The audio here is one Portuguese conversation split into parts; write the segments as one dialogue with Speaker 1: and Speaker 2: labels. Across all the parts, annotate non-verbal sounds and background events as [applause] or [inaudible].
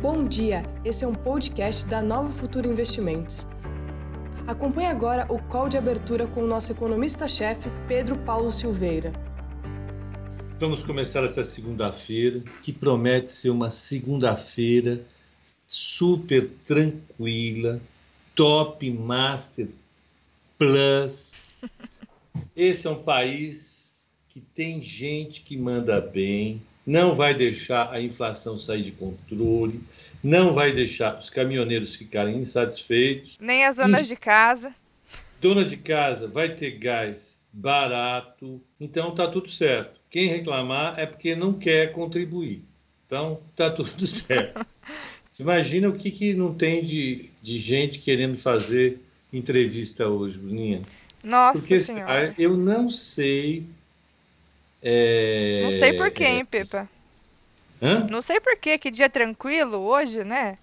Speaker 1: Bom dia, esse é um podcast da Nova Futuro Investimentos. Acompanhe agora o call de abertura com o nosso economista-chefe, Pedro Paulo Silveira.
Speaker 2: Vamos começar essa segunda-feira, que promete ser uma segunda-feira super tranquila, top master plus. [laughs] Esse é um país que tem gente que manda bem, não vai deixar a inflação sair de controle, não vai deixar os caminhoneiros ficarem insatisfeitos.
Speaker 3: Nem as donas de casa.
Speaker 2: Dona de casa vai ter gás barato, então tá tudo certo. Quem reclamar é porque não quer contribuir. Então tá tudo [laughs] certo. Você [laughs] imagina o que, que não tem de, de gente querendo fazer entrevista hoje, Bruninha?
Speaker 3: Nossa
Speaker 2: Porque
Speaker 3: senhora.
Speaker 2: eu não sei. É,
Speaker 3: Não sei por quê, hein, Pepa?
Speaker 2: Hã?
Speaker 3: Não sei por quê, que dia tranquilo hoje, né?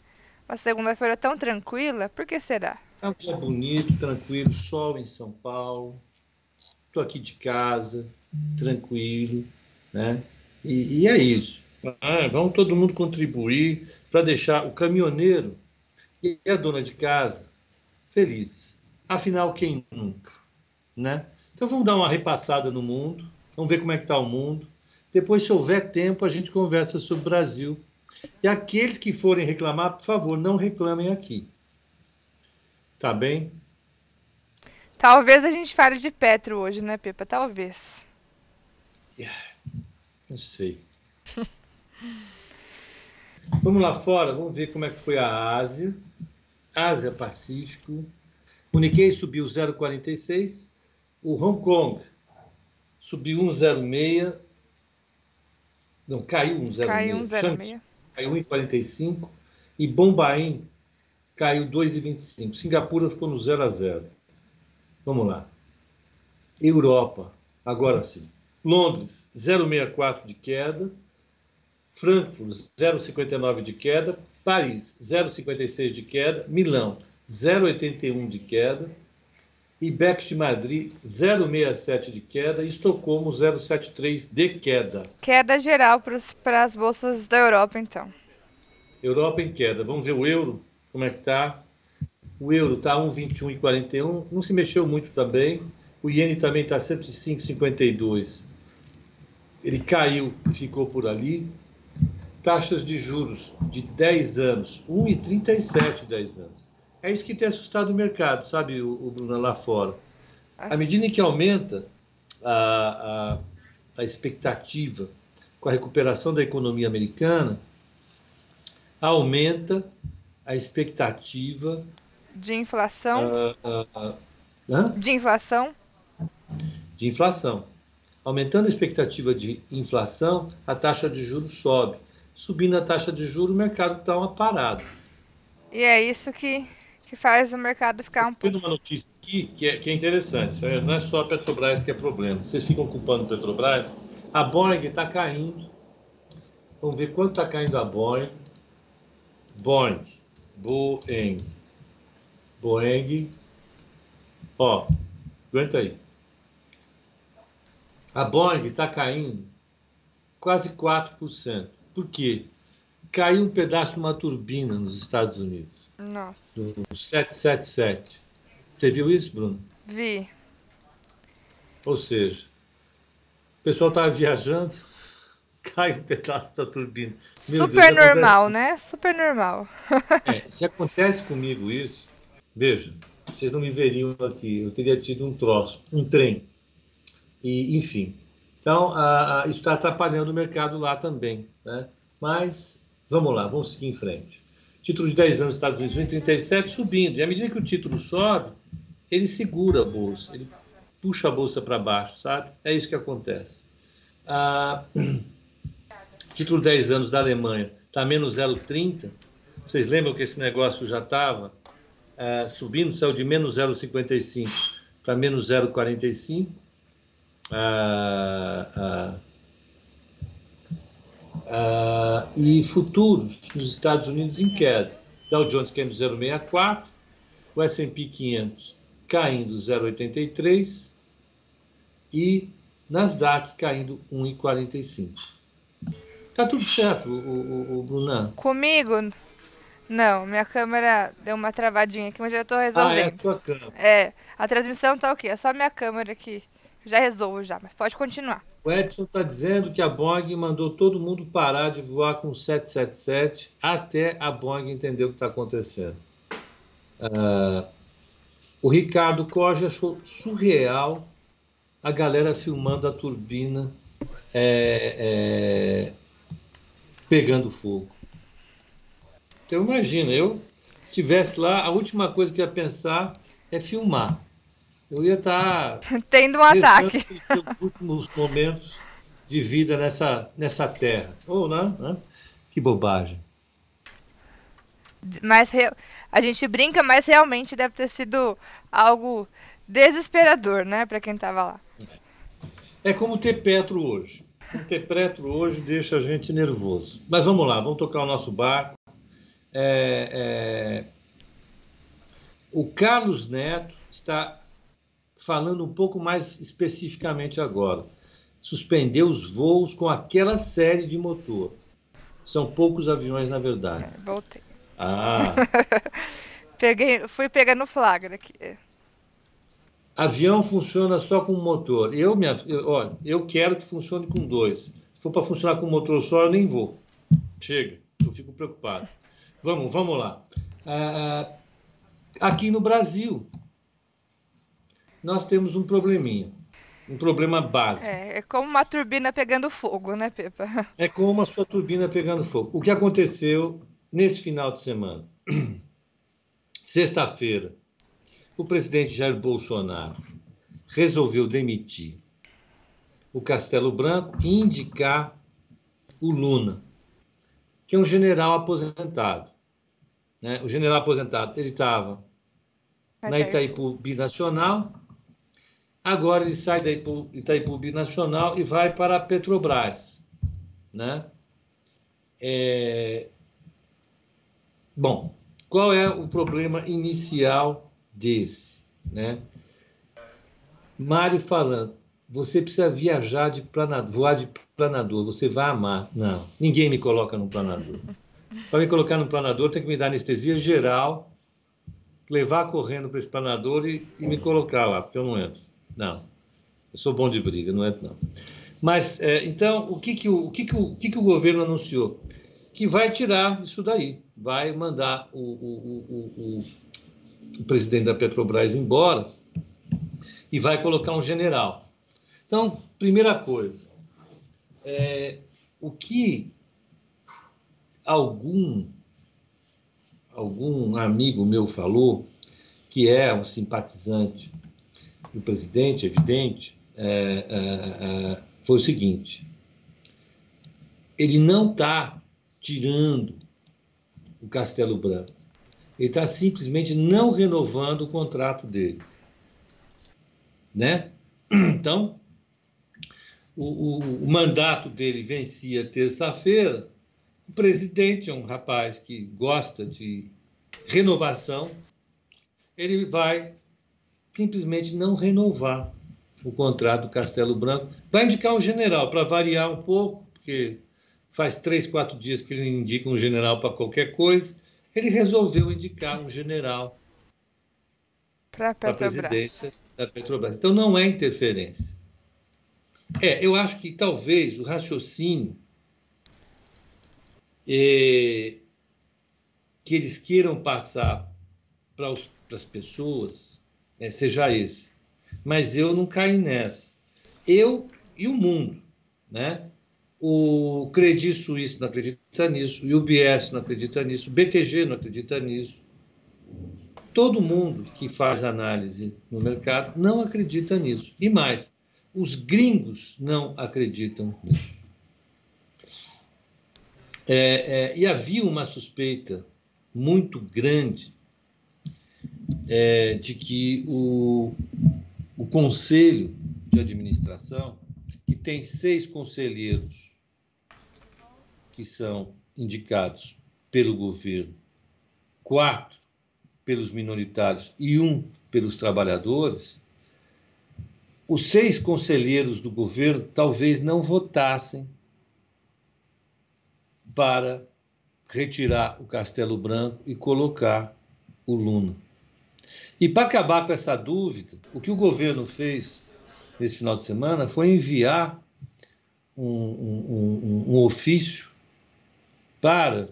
Speaker 3: Uma segunda-feira tão tranquila. Por que será?
Speaker 2: É um dia bonito, tranquilo, sol em São Paulo. Estou aqui de casa, tranquilo, né? E, e é isso. Ah, vamos todo mundo contribuir para deixar o caminhoneiro e a dona de casa felizes. Afinal, quem nunca, né? Então vamos dar uma repassada no mundo, vamos ver como é que está o mundo. Depois, se houver tempo, a gente conversa sobre o Brasil. E aqueles que forem reclamar, por favor, não reclamem aqui. Tá bem?
Speaker 3: Talvez a gente fale de Petro hoje, né, Pepa? Talvez.
Speaker 2: Não sei. [laughs] vamos lá fora, vamos ver como é que foi a Ásia. Ásia Pacífico. O Nikkei subiu 0,46. O Hong Kong subiu 1,06. Não, caiu 1,06.
Speaker 3: Caiu um
Speaker 2: Xangai
Speaker 3: 0,6.
Speaker 2: caiu 1,45 e Bombaim caiu 2,25. Singapura ficou no 0 a 0. Vamos lá. Europa, agora sim. Londres, 0,64 de queda. Frankfurt, 0,59 de queda. Paris, 0,56 de queda. Milão, 0,81 de queda. Ibex de Madrid, 0,67 de queda. E Estocolmo, 0,73 de queda.
Speaker 3: Queda geral para as bolsas da Europa, então.
Speaker 2: Europa em queda. Vamos ver o euro, como é que tá? O euro está 1,21,41, não se mexeu muito também. O iene também está 105,52. Ele caiu e ficou por ali. Taxas de juros de 10 anos, 1,37 10 anos. É isso que tem assustado o mercado, sabe, o, o Bruno, lá fora. À medida em que aumenta a, a, a expectativa com a recuperação da economia americana, aumenta a expectativa
Speaker 3: De inflação.
Speaker 2: ah, ah, hã?
Speaker 3: De inflação.
Speaker 2: de inflação. Aumentando a expectativa de inflação, a taxa de juros sobe. Subindo a taxa de juros, o mercado dá uma parada.
Speaker 3: E é isso que, que faz o mercado ficar um
Speaker 2: Tem
Speaker 3: pouco.
Speaker 2: uma notícia aqui que é, que é interessante. Não é só a Petrobras que é problema. Vocês ficam culpando a Petrobras. A Boeing está caindo. Vamos ver quanto está caindo a Boeing. Boeing. Boeing. Boeing. Ó, aguenta aí. A Boeing está caindo quase 4%. Por quê? Caiu um pedaço de uma turbina nos Estados Unidos
Speaker 3: Nossa.
Speaker 2: do 777. Você viu isso, Bruno?
Speaker 3: Vi.
Speaker 2: Ou seja, o pessoal estava viajando, [laughs] cai um pedaço da turbina. Meu
Speaker 3: Super
Speaker 2: Deus, acontece-
Speaker 3: normal, né? Super normal.
Speaker 2: É, se acontece comigo isso, veja, vocês não me veriam aqui, eu teria tido um troço, um trem. E, enfim. Então, a- a- isso está atrapalhando o mercado lá também. Né? Mas, vamos lá, vamos seguir em frente. Título de 10 anos dos Estados Unidos, 1,37 subindo. E à medida que o título sobe, ele segura a bolsa, ele puxa a bolsa para baixo, sabe? É isso que acontece. Ah, título 10 anos da Alemanha está menos 0,30. Vocês lembram que esse negócio já estava subindo, saiu de menos 0,55 para menos 0,45. Ah, ah, ah, e futuros nos Estados Unidos em queda. Dow Jones caindo 0,64, o S&P 500 caindo 0,83 e Nasdaq caindo 1,45. Tá tudo certo, o, o, o Brunan?
Speaker 3: Comigo, Não, minha câmera deu uma travadinha aqui, mas já tô resolvendo. Ah, é a
Speaker 2: sua câmera.
Speaker 3: É, a transmissão tá ok, é só minha câmera aqui. Já resolvo já, mas pode continuar.
Speaker 2: O Edson está dizendo que a Boeing mandou todo mundo parar de voar com 777 até a Boeing entender o que está acontecendo. Uh, o Ricardo Coja achou surreal a galera filmando a turbina é, é, pegando fogo. Então imagina, eu se estivesse lá, a última coisa que eu ia pensar é filmar. Eu ia estar
Speaker 3: tá [laughs] tendo um ataque.
Speaker 2: Os últimos momentos de vida nessa, nessa terra. Ou não, né? Que bobagem.
Speaker 3: Mas a gente brinca, mas realmente deve ter sido algo desesperador, né, para quem estava lá.
Speaker 2: É como ter Petro hoje. Ter Petro hoje deixa a gente nervoso. Mas vamos lá, vamos tocar o nosso barco. É, é... O Carlos Neto está falando um pouco mais especificamente agora. Suspendeu os voos com aquela série de motor. São poucos aviões, na verdade. É,
Speaker 3: voltei.
Speaker 2: Ah. [laughs]
Speaker 3: Peguei, fui pegar no flagra aqui.
Speaker 2: Avião funciona só com motor. Eu, minha, eu, olha, eu quero que funcione com dois. Se for para funcionar com motor só, eu nem vou. Chega, eu fico preocupado. Vamos, vamos lá. Ah, aqui no Brasil, nós temos um probleminha. Um problema básico.
Speaker 3: É, é como uma turbina pegando fogo, né, Pepa? [laughs]
Speaker 2: É como a sua turbina pegando fogo. O que aconteceu nesse final de semana? [clears throat] Sexta-feira, o presidente Jair Bolsonaro resolveu demitir o Castelo Branco e indicar o Luna, que é um general aposentado. Né? O general aposentado, ele estava na Itaipu Binacional, agora ele sai da Itaipu Binacional e vai para a Petrobras. Né? É... Bom, qual é o problema inicial desse? Né? Mário falando, você precisa viajar de planador, voar de planador, você vai amar. Não, ninguém me coloca no planador. Para me colocar no planador, tem que me dar anestesia geral, levar correndo para esse planador e, e, me colocar lá, porque eu não entro. Não, eu sou bom de briga, não entro não. Mas, é, então, o, que, que, o, o, que, que, o, o que, que o governo anunciou? Que vai tirar isso daí vai mandar o, o, o, o presidente da Petrobras embora e vai colocar um general. Então, primeira coisa, é, o que algum algum amigo meu falou, que é um simpatizante do presidente, evidente, é, é, é, foi o seguinte: ele não está tirando o Castelo Branco. Ele está simplesmente não renovando o contrato dele. Né? Então, o, o, o mandato dele vencia terça-feira. O presidente é um rapaz que gosta de renovação. Ele vai simplesmente não renovar o contrato do Castelo Branco. Vai indicar um general para variar um pouco, porque faz três, quatro dias que ele indica um general para qualquer coisa, ele resolveu indicar um general para a presidência da Petrobras. Então não é interferência. É, eu acho que talvez o raciocínio é, que eles queiram passar para as pessoas é, seja esse. Mas eu não caí nessa. Eu e o mundo, né? O Credit Suisse não acredita nisso, o UBS não acredita nisso, o BTG não acredita nisso. Todo mundo que faz análise no mercado não acredita nisso. E mais, os gringos não acreditam nisso. É, é, e havia uma suspeita muito grande é, de que o, o conselho de administração, que tem seis conselheiros que são indicados pelo governo, quatro pelos minoritários e um pelos trabalhadores, os seis conselheiros do governo talvez não votassem para retirar o Castelo Branco e colocar o Luna. E para acabar com essa dúvida, o que o governo fez nesse final de semana foi enviar um, um, um, um ofício para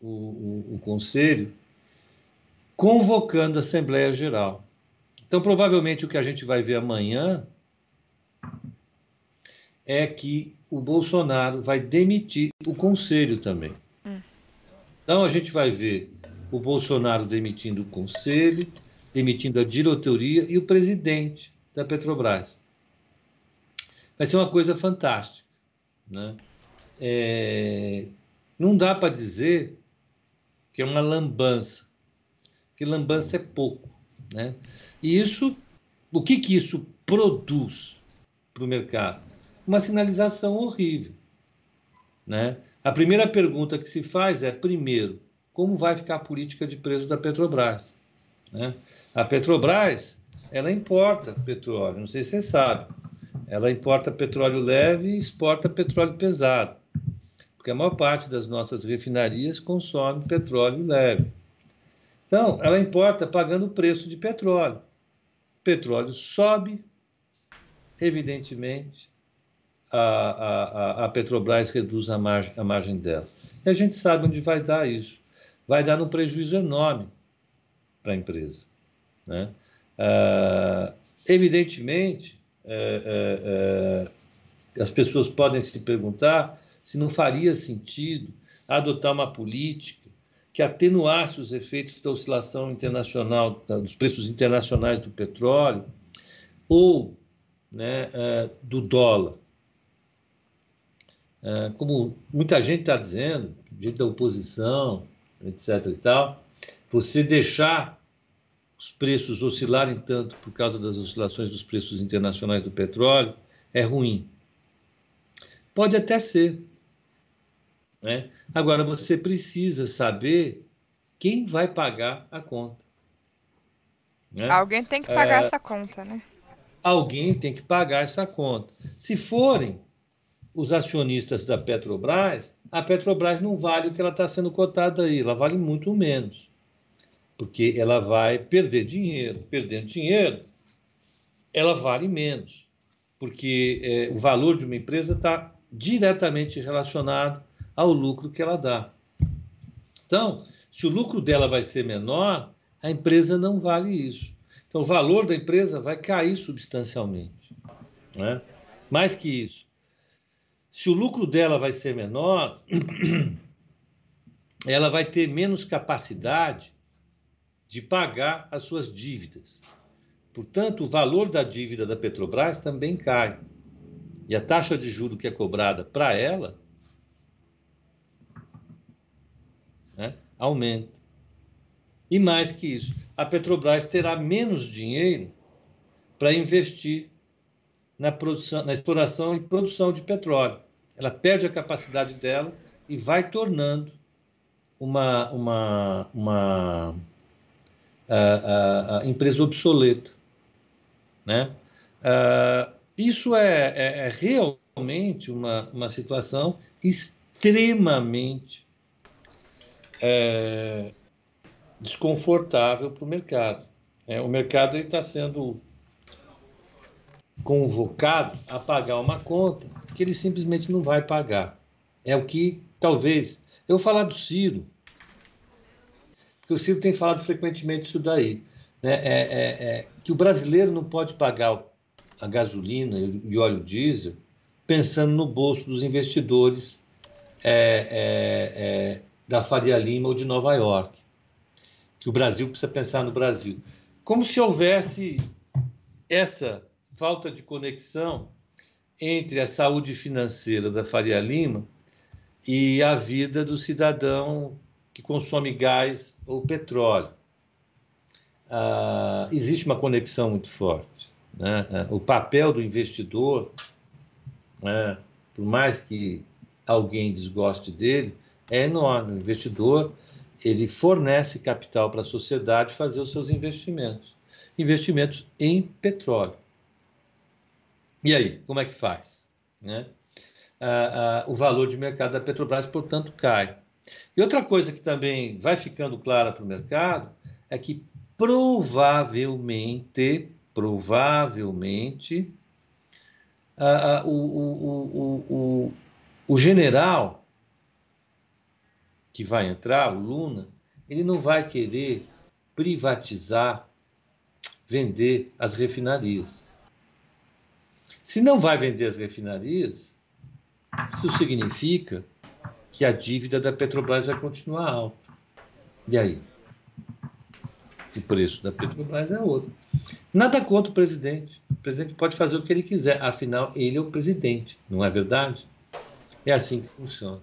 Speaker 2: o, o, o Conselho convocando a Assembleia Geral. Então, provavelmente, o que a gente vai ver amanhã é que o Bolsonaro vai demitir o Conselho também. Hum. Então, a gente vai ver o Bolsonaro demitindo o Conselho, demitindo a diretoria e o presidente da Petrobras. Vai ser uma coisa fantástica. Né? É... Não dá para dizer que é uma lambança, que lambança é pouco. Né? E isso, o que, que isso produz para o mercado? Uma sinalização horrível. Né? A primeira pergunta que se faz é, primeiro, como vai ficar a política de preço da Petrobras? Né? A Petrobras, ela importa petróleo, não sei se você sabe. Ela importa petróleo leve e exporta petróleo pesado, porque a maior parte das nossas refinarias consome petróleo leve. Então, ela importa pagando o preço de petróleo. Petróleo sobe, evidentemente, a, a, a Petrobras reduz a margem, a margem dela. E a gente sabe onde vai dar isso. Vai dar um prejuízo enorme para a empresa. Né? Ah, evidentemente, é, é, é, as pessoas podem se perguntar se não faria sentido adotar uma política que atenuasse os efeitos da oscilação internacional, dos preços internacionais do petróleo ou né, do dólar. Como muita gente está dizendo, gente da oposição, etc. e tal, você deixar os preços oscilarem tanto por causa das oscilações dos preços internacionais do petróleo é ruim. Pode até ser. Né? Agora, você precisa saber quem vai pagar a conta.
Speaker 3: Né? Alguém tem que pagar é, essa conta, né?
Speaker 2: Alguém tem que pagar essa conta. Se forem os acionistas da Petrobras, a Petrobras não vale o que ela está sendo cotada aí, ela vale muito menos porque ela vai perder dinheiro. Perdendo dinheiro, ela vale menos, porque é, o valor de uma empresa está diretamente relacionado ao lucro que ela dá. Então, se o lucro dela vai ser menor, a empresa não vale isso. Então, o valor da empresa vai cair substancialmente. Né? Mais que isso, se o lucro dela vai ser menor, [clears throat] ela vai ter menos capacidade de pagar as suas dívidas. Portanto, o valor da dívida da Petrobras também cai. E a taxa de juro que é cobrada para ela né, aumenta. E mais que isso, a Petrobras terá menos dinheiro para investir na, produção, na exploração e produção de petróleo. Ela perde a capacidade dela e vai tornando uma, uma, uma a, empresa obsoleta. Né? Isso é, é, é, realmente uma, uma situação extremamente é, desconfortável para o mercado. É, o mercado está sendo convocado a pagar uma conta que ele simplesmente não vai pagar. É o que talvez. Eu falar do Ciro porque o Ciro tem falado frequentemente isso daí, né? É, é, é, que o brasileiro não pode pagar a gasolina e óleo diesel pensando no bolso dos investidores é, é, é, da Faria Lima ou de Nova York. Que o Brasil precisa pensar no Brasil. Como se houvesse essa falta de conexão entre a saúde financeira da Faria Lima e a vida do cidadão que consome gás ou petróleo. Ah, existe uma conexão muito forte. Né? Ah, o papel do investidor, né, por mais que alguém desgoste dele, é enorme. O investidor ele fornece capital para a sociedade fazer os seus investimentos. Investimentos em petróleo. E aí, como é que faz? Né? Ah, ah, o valor de mercado da Petrobras, portanto, cai. E outra coisa que também vai ficando clara para o mercado é que provavelmente, provavelmente, o, o, o, o general que vai entrar, o Luna, ele não vai querer privatizar, vender as refinarias. Se não vai vender as refinarias, isso significa que a dívida da Petrobras vai continuar alta. E aí? O preço da Petrobras é outro. Nada contra o presidente. O presidente pode fazer o que ele quiser, afinal, ele é o presidente, não é verdade? É assim que funciona.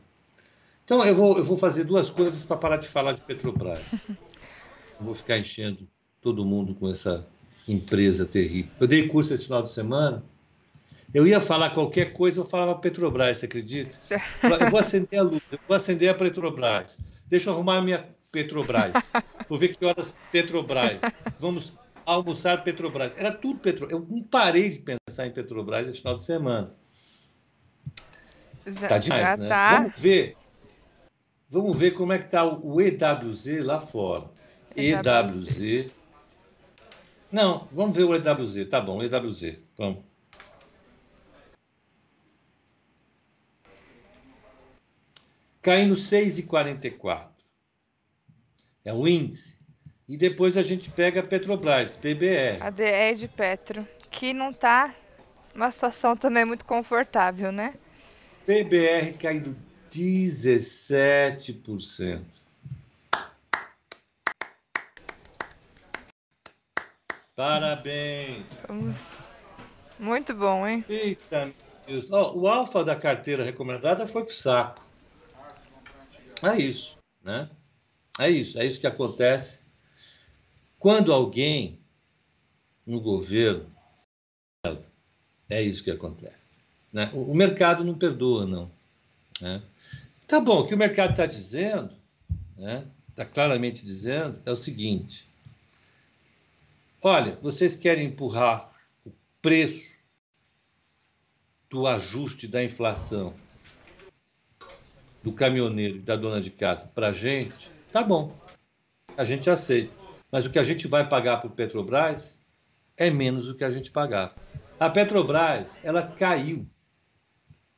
Speaker 2: Então, eu vou, eu vou fazer duas coisas para parar de falar de Petrobras. Não [laughs] vou ficar enchendo todo mundo com essa empresa terrível. Eu dei curso esse final de semana. Eu ia falar qualquer coisa, eu falava Petrobras, você acredita? Eu vou acender a luz, eu vou acender a Petrobras. Deixa eu arrumar a minha Petrobras. Vou ver que horas Petrobras. Vamos almoçar Petrobras. Era tudo Petrobras. Eu não parei de pensar em Petrobras esse final de semana. Já, tá demais, já né? Tá. Vamos ver. Vamos ver como é que está o EWZ lá fora. EWZ. Não, vamos ver o EWZ. Tá bom, EWZ. Vamos. Caindo 6,44. É o índice. E depois a gente pega a Petrobras, PBR.
Speaker 3: A DE de Petro, que não está uma situação também muito confortável, né?
Speaker 2: PBR caindo 17%. Parabéns.
Speaker 3: Muito bom, hein?
Speaker 2: Eita, Deus. Oh, o alfa da carteira recomendada foi pro saco. É isso, né? É isso, é isso que acontece quando alguém no governo é isso que acontece. Né? O, mercado não perdoa, não. Né? Tá bom, o que o mercado está dizendo, está né? Tá claramente dizendo, é o seguinte: olha, vocês querem empurrar o preço do ajuste da inflação do caminhoneiro e da dona de casa para a gente, tá bom, a gente aceita. Mas o que a gente vai pagar para o Petrobras é menos do que a gente pagar. A Petrobras, ela caiu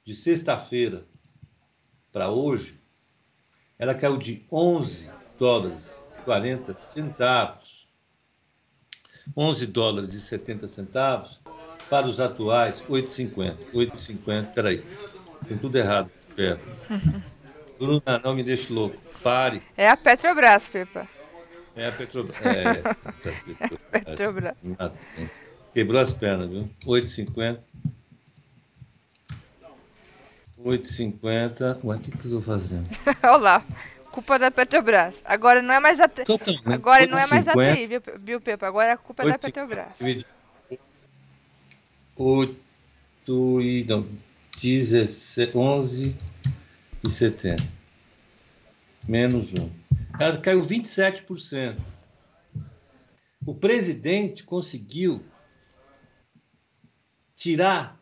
Speaker 2: de sexta-feira para hoje, ela caiu de 11 dólares 40 centavos, 11 dólares e 70 centavos, para os atuais 8,50. 8,50, peraí, tem tudo errado. Pera. [laughs] Bruna, não me deixe louco. Pare.
Speaker 3: É a Petrobras, Pepa.
Speaker 2: É a Petrobras. [laughs] É, tá certo. Petrobras. Quebrou as pernas, viu? 8,50. 8,50. Ué, o que, que eu estou fazendo? [laughs]
Speaker 3: Olha lá. Culpa da Petrobras. Agora não é mais a TI. Agora não é mais a TI, viu, viu Pepa? Agora é a culpa 8, da Petrobras.
Speaker 2: 8 e. Não, 17, 11 e 70. Menos 1. Ela caiu 27%. O presidente conseguiu tirar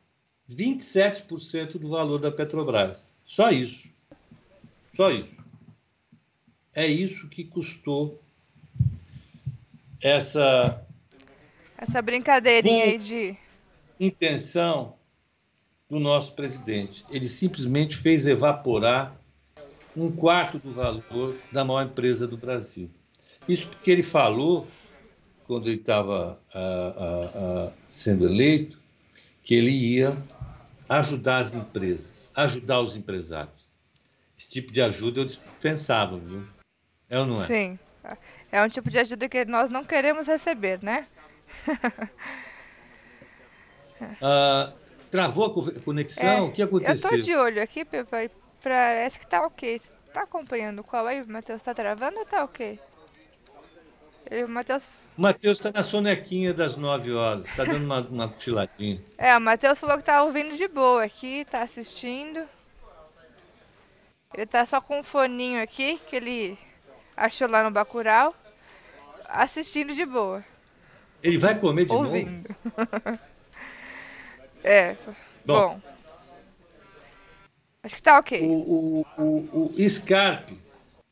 Speaker 2: 27% do valor da Petrobras. Só isso. Só isso. É isso que custou essa
Speaker 3: essa brincadeirinha aí de
Speaker 2: intenção do nosso presidente. Ele simplesmente fez evaporar um quarto do valor da maior empresa do Brasil. Isso porque ele falou, quando ele estava sendo eleito, que ele ia ajudar as empresas, ajudar os empresários. Esse tipo de ajuda eu dispensava, viu? É ou não é?
Speaker 3: Sim. É um tipo de ajuda que nós não queremos receber, né? [laughs]
Speaker 2: ah, Travou a conexão? É, o que aconteceu?
Speaker 3: Eu tô de olho aqui, Pepa, e parece que tá ok. Você tá acompanhando qual aí, Matheus? Tá travando ou tá ok?
Speaker 2: o Matheus... O Matheus tá na sonequinha das 9 horas, tá dando uma, uma cochiladinha. [laughs]
Speaker 3: É, o Matheus falou que tá ouvindo de boa aqui, tá assistindo. Ele tá só com um foninho aqui, que ele achou lá no Bacurau, assistindo de boa.
Speaker 2: Ele vai comer de ouvindo. novo? [laughs]
Speaker 3: É. Bom. bom. Acho que tá ok.
Speaker 2: O, o, o, o Scarpe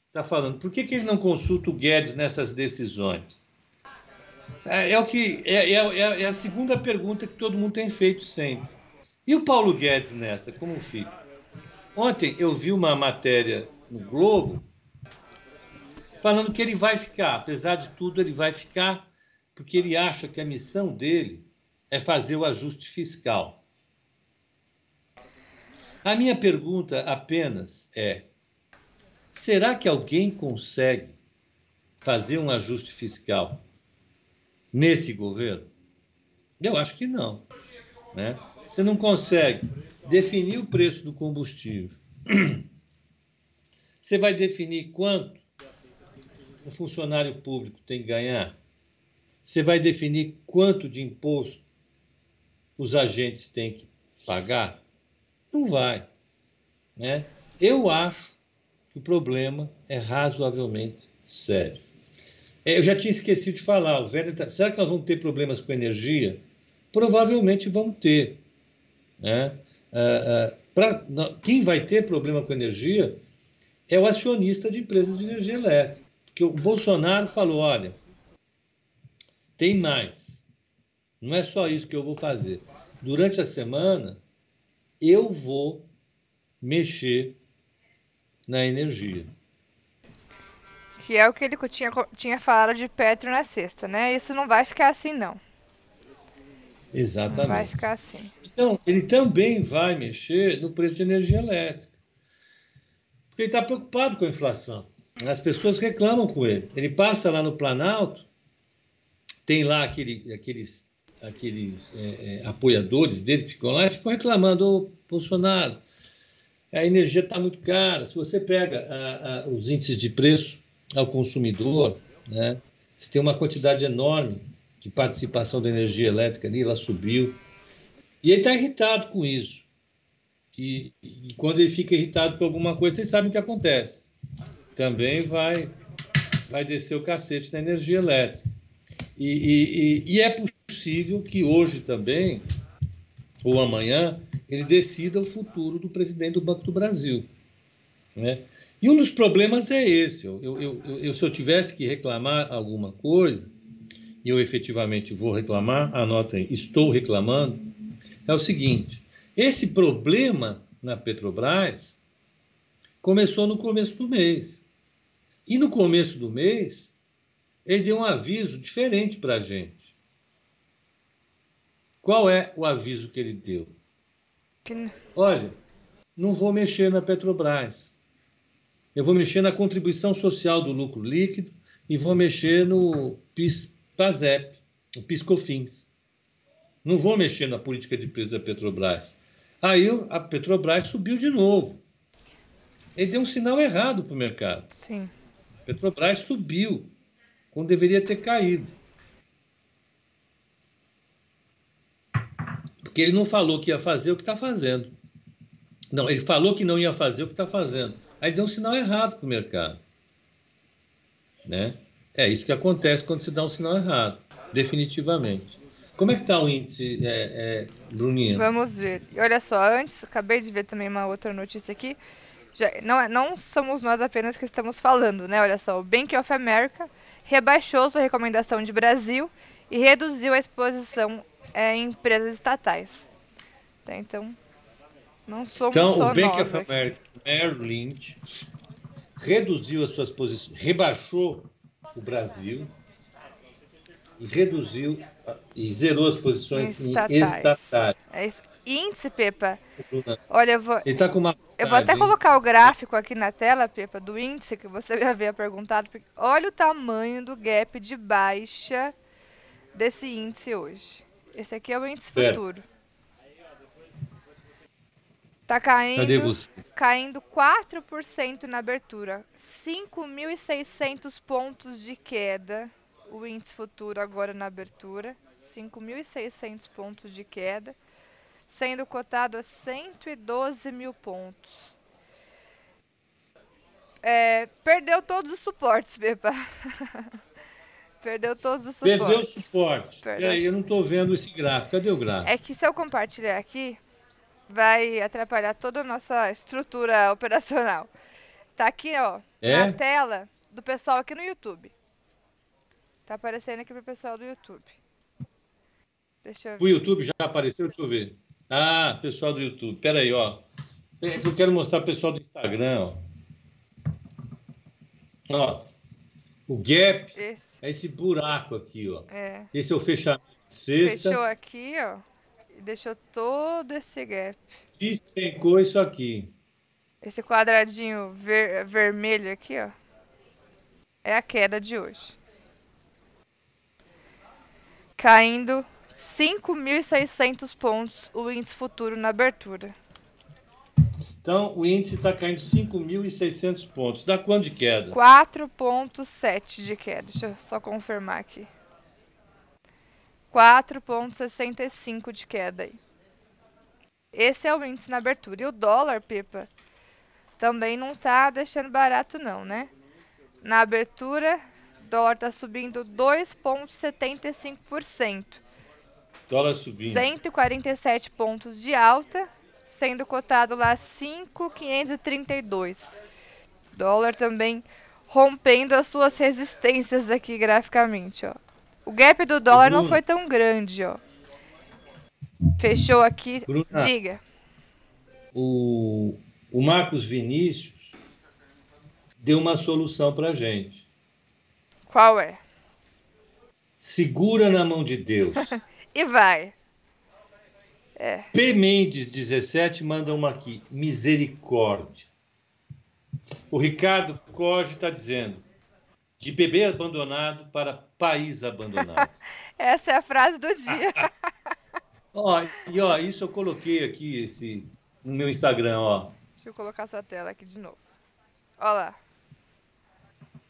Speaker 2: está falando. Por que, que ele não consulta o Guedes nessas decisões? É, é o que é, é, é, é, a segunda pergunta que todo mundo tem feito sempre. E o Paulo Guedes nessa, como fica? Ontem eu vi uma matéria no Globo falando que ele vai ficar, apesar de tudo, ele vai ficar porque ele acha que a missão dele é fazer o ajuste fiscal. A minha pergunta apenas é: será que alguém consegue fazer um ajuste fiscal nesse governo? Eu acho que não. Né? Você não consegue definir o preço do combustível. Você vai definir quanto o funcionário público tem que ganhar. Você vai definir quanto de imposto os agentes têm que pagar. Não vai. Né? Eu acho que o problema é razoavelmente sério. É, eu já tinha esquecido de falar. O velho tá... Será que nós vamos ter problemas com energia? Provavelmente vamos ter. Né? Ah, ah, pra... Quem vai ter problema com energia é o acionista de empresas de energia elétrica. Porque o Bolsonaro falou: olha, tem mais. Não é só isso que eu vou fazer. Durante a semana, eu vou mexer na energia.
Speaker 3: Que é o que ele tinha, tinha falado de Petro na sexta, né? Isso não vai ficar assim, não.
Speaker 2: Exatamente. Não
Speaker 3: vai ficar assim.
Speaker 2: Então, ele também vai mexer no preço de energia elétrica. Porque ele está preocupado com a inflação. As pessoas reclamam com ele. Ele passa lá no Planalto, tem lá aquele, aqueles aqueles é, é, apoiadores dele que ficam lá e ficam reclamando, ô Bolsonaro, a energia está muito cara. Se você pega a, a, os índices de preço ao consumidor, né, você tem uma quantidade enorme de participação da energia elétrica ali, ela subiu. E ele está irritado com isso. E, e, quando ele fica irritado com alguma coisa, vocês sabem o que acontece. Também vai, vai descer o cacete na energia elétrica. E, e, e, é possível que hoje também, ou amanhã, ele decida o futuro do presidente do Banco do Brasil. Né? E um dos problemas é esse. Eu, eu, eu, se eu tivesse que reclamar alguma coisa, e eu efetivamente vou reclamar, anotem, estou reclamando, é o seguinte: esse problema na Petrobras começou no começo do mês. E no começo do mês, ele deu um aviso diferente para a gente. Qual é o aviso que ele deu? Que... Olha, não vou mexer na Petrobras. Eu vou mexer na contribuição social do lucro líquido e vou mexer no PIS, PASEP, o PISCOFINS. Não vou mexer na política de preço da Petrobras. Aí a Petrobras subiu de novo. Ele deu um sinal errado para o mercado.
Speaker 3: Sim.
Speaker 2: A Petrobras subiu quando deveria ter caído. Porque ele não falou que ia fazer o que está fazendo. Não, ele falou que não ia fazer o que está fazendo. Aí deu um sinal errado para o mercado. Né? É isso que acontece quando se dá um sinal errado, definitivamente. Como é que está o índice, é, é, Bruninha?
Speaker 3: Vamos ver. E olha só, antes, acabei de ver também uma outra notícia aqui. Já, não, é, não somos nós apenas que estamos falando, né? Olha só, o Bank of America rebaixou sua recomendação de Brasil e reduziu a exposição é, em empresas estatais. Tá, então, não somos
Speaker 2: então, o Bank of America Merrill Lynch reduziu as suas posições, rebaixou o Brasil e reduziu e zerou as posições estatais. Estatais.
Speaker 3: É isso. Índice, Pepa. Olha, eu vou.
Speaker 2: Tá uma
Speaker 3: eu vou até colocar o gráfico aqui na tela, Pepa, do índice que você [laughs] havia perguntado. Olha o tamanho do gap de baixa desse índice hoje. Esse aqui é o índice Pera. futuro. Tá caindo, caindo 4% na abertura. 5.600 pontos de queda. O índice futuro agora na abertura. 5.600 pontos de queda sendo cotado a 112 mil pontos. É, perdeu todos os suportes, Pepa. [laughs] perdeu todos os suportes.
Speaker 2: Perdeu o suporte. Perdeu. Peraí, eu não estou vendo esse gráfico. Cadê o gráfico?
Speaker 3: É que se eu compartilhar aqui, vai atrapalhar toda a nossa estrutura [laughs] operacional. Tá aqui, ó,
Speaker 2: É?
Speaker 3: na tela do pessoal aqui no YouTube. Tá aparecendo aqui pro pessoal do YouTube. Deixa eu ver.
Speaker 2: O YouTube já apareceu? Deixa eu ver. Ah, pessoal do YouTube. Pera aí, ó. É que eu quero mostrar o pessoal do Instagram, ó. Ó, o gap
Speaker 3: Esse,
Speaker 2: é esse buraco aqui, ó.
Speaker 3: é.
Speaker 2: Esse é o fechamento de sexta.
Speaker 3: Fechou aqui, ó. E deixou todo esse gap.
Speaker 2: Despencou isso aqui.
Speaker 3: Esse quadradinho ver- vermelho aqui, ó. É a queda de hoje. Caindo 5.600 pontos o índice futuro na abertura.
Speaker 2: Então, o índice está caindo 5.600 pontos. Dá quanto de queda?
Speaker 3: 4.7 de queda. Deixa eu só confirmar aqui. 4.65 de queda aí. Esse é o índice na abertura. E o dólar, Pipa, também não tá deixando barato não, né? Na abertura, o dólar tá subindo 2.75%.
Speaker 2: Dólar subindo.
Speaker 3: 147 pontos de alta, sendo cotado lá 5,532. Dólar também rompendo as suas resistências aqui graficamente, ó. O gap do dólar não
Speaker 2: Bruno.
Speaker 3: foi tão grande, ó. Fechou aqui.
Speaker 2: Bruna.
Speaker 3: Diga.
Speaker 2: O, o Marcos Vinícius deu uma solução para gente.
Speaker 3: Qual é?
Speaker 2: Segura na mão de Deus. [laughs]
Speaker 3: E vai.
Speaker 2: P. Mendes 17 manda uma aqui. Misericórdia. O Ricardo Coge está dizendo: de bebê abandonado para país abandonado. [laughs]
Speaker 3: Essa é a frase do dia. [laughs]
Speaker 2: ó, e ó, isso eu coloquei aqui esse, no meu Instagram, ó.
Speaker 3: Deixa eu colocar essa tela aqui de novo. Olha lá.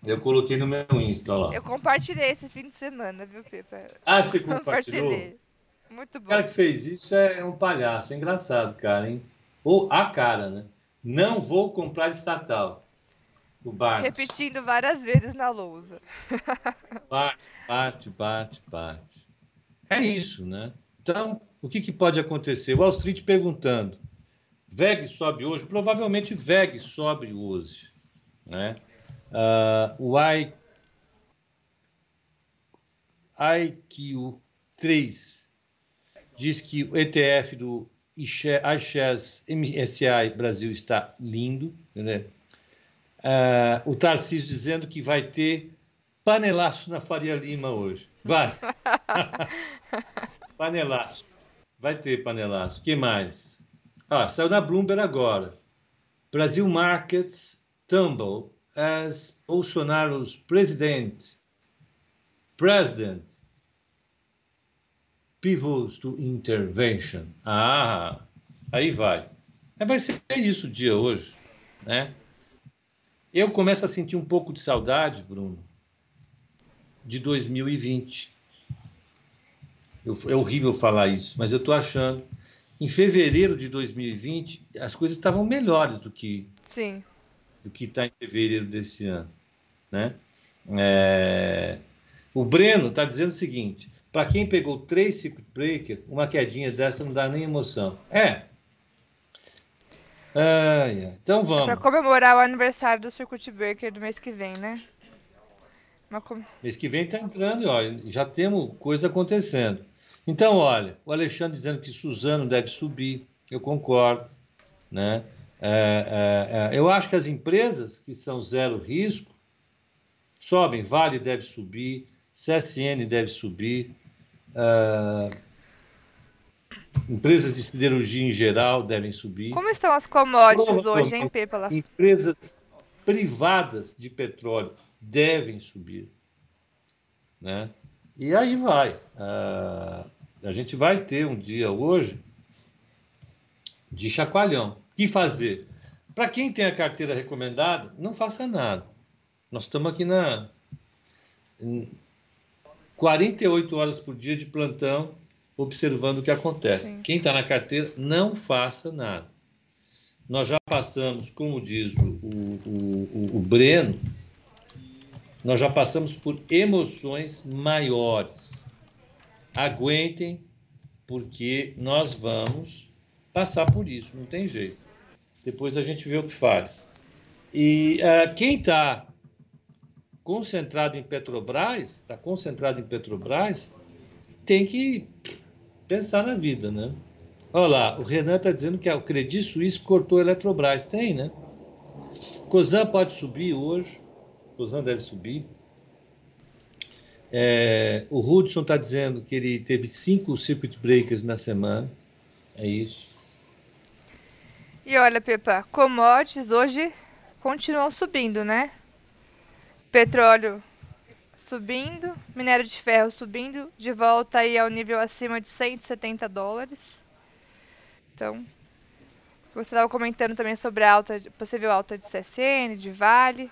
Speaker 2: Eu coloquei no meu Insta, ó lá.
Speaker 3: Eu compartilhei esse fim de semana, viu, Pipa?
Speaker 2: Ah, você compartilhou?
Speaker 3: Compartilhei. Muito
Speaker 2: O
Speaker 3: bom.
Speaker 2: cara que fez isso é um palhaço, é engraçado, cara, hein? Ou a cara, né? Não vou comprar estatal. O Bartos.
Speaker 3: Repetindo várias vezes na lousa.
Speaker 2: Bate, bate, bate. É isso, né? Então, o que, que pode acontecer? Wall Street perguntando: VEG sobe hoje? Provavelmente VEG sobe hoje. Né? Ah, o I, IQ3 diz que o ETF do iShares MSCI Brasil está lindo. Né? Ah, o Tarcísio dizendo que vai ter panelaço na Faria Lima hoje. Vai. [laughs] panelaço. Vai ter panelaço. que mais? Ah, saiu na Bloomberg agora. Brasil markets tumble as Bolsonaro's president president pivots to intervention. Ah, aí vai. Mas vai ser isso o dia hoje, né? Eu começo a sentir um pouco de saudade, Bruno, de 2020. Eu, é horrível falar isso, mas eu estou achando. Em fevereiro de 2020, as coisas estavam melhores do que
Speaker 3: Sim.
Speaker 2: do que está em fevereiro desse ano, né? É, O Breno está dizendo o seguinte: para quem pegou três circuit breaker, uma quedinha dessa não dá nem emoção. É. Ai, ai. Então vamos.
Speaker 3: comemorar o aniversário do Circuit Breaker do mês que vem, né? Com-
Speaker 2: Mês que vem está entrando olha, já temos coisa acontecendo. Então, olha, o Alexandre dizendo que Suzano deve subir, eu concordo. Né? É, é, é, eu acho que as empresas que são zero risco sobem, Vale deve subir, CSN deve subir, é, empresas de siderurgia em geral devem subir.
Speaker 3: Como estão as commodities hoje, hein, Pepa? Lá-
Speaker 2: Empresas privadas de petróleo devem subir. Né? E aí vai. Ah, a gente vai ter um dia hoje de chacoalhão. O que fazer? Para quem tem a carteira recomendada, não faça nada. Nós estamos aqui na 48 horas por dia de plantão, observando o que acontece.
Speaker 3: Sim.
Speaker 2: Quem está na carteira, não faça nada. Nós já passamos, como diz o, o, o, o Breno, nós já passamos por emoções maiores. Aguentem, porque nós vamos passar por isso, não tem jeito. Depois a gente vê o que faz. E uh, quem está concentrado em Petrobras, está concentrado em Petrobras, tem que pensar na vida, né? Olha lá, o Renan está dizendo que o Credit Suisse cortou a Eletrobras. Tem, né? Cosan pode subir hoje. Cosan deve subir. É, o Hudson está dizendo que ele teve cinco circuit breakers na semana. É isso.
Speaker 3: E olha, Pepa, commodities hoje continuam subindo, né? Petróleo subindo, minério de ferro subindo, de volta aí ao nível acima de 170 dólares. Então, você estava comentando também sobre a alta, possível alta de CSN, de Vale.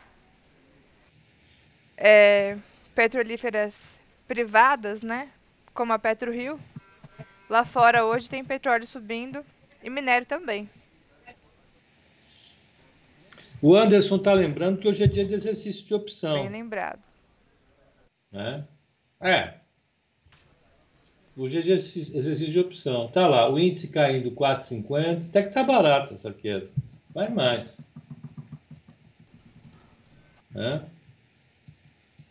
Speaker 3: É, petrolíferas privadas, né? Como a PetroRio. Lá fora hoje tem petróleo subindo e minério também.
Speaker 2: O Anderson está lembrando que hoje é dia de exercício de opção.
Speaker 3: Bem lembrado.
Speaker 2: É. é. Hoje é exercício de opção. Tá lá, o índice caindo 4,50. Até que tá barato essa queda. Vai mais. É,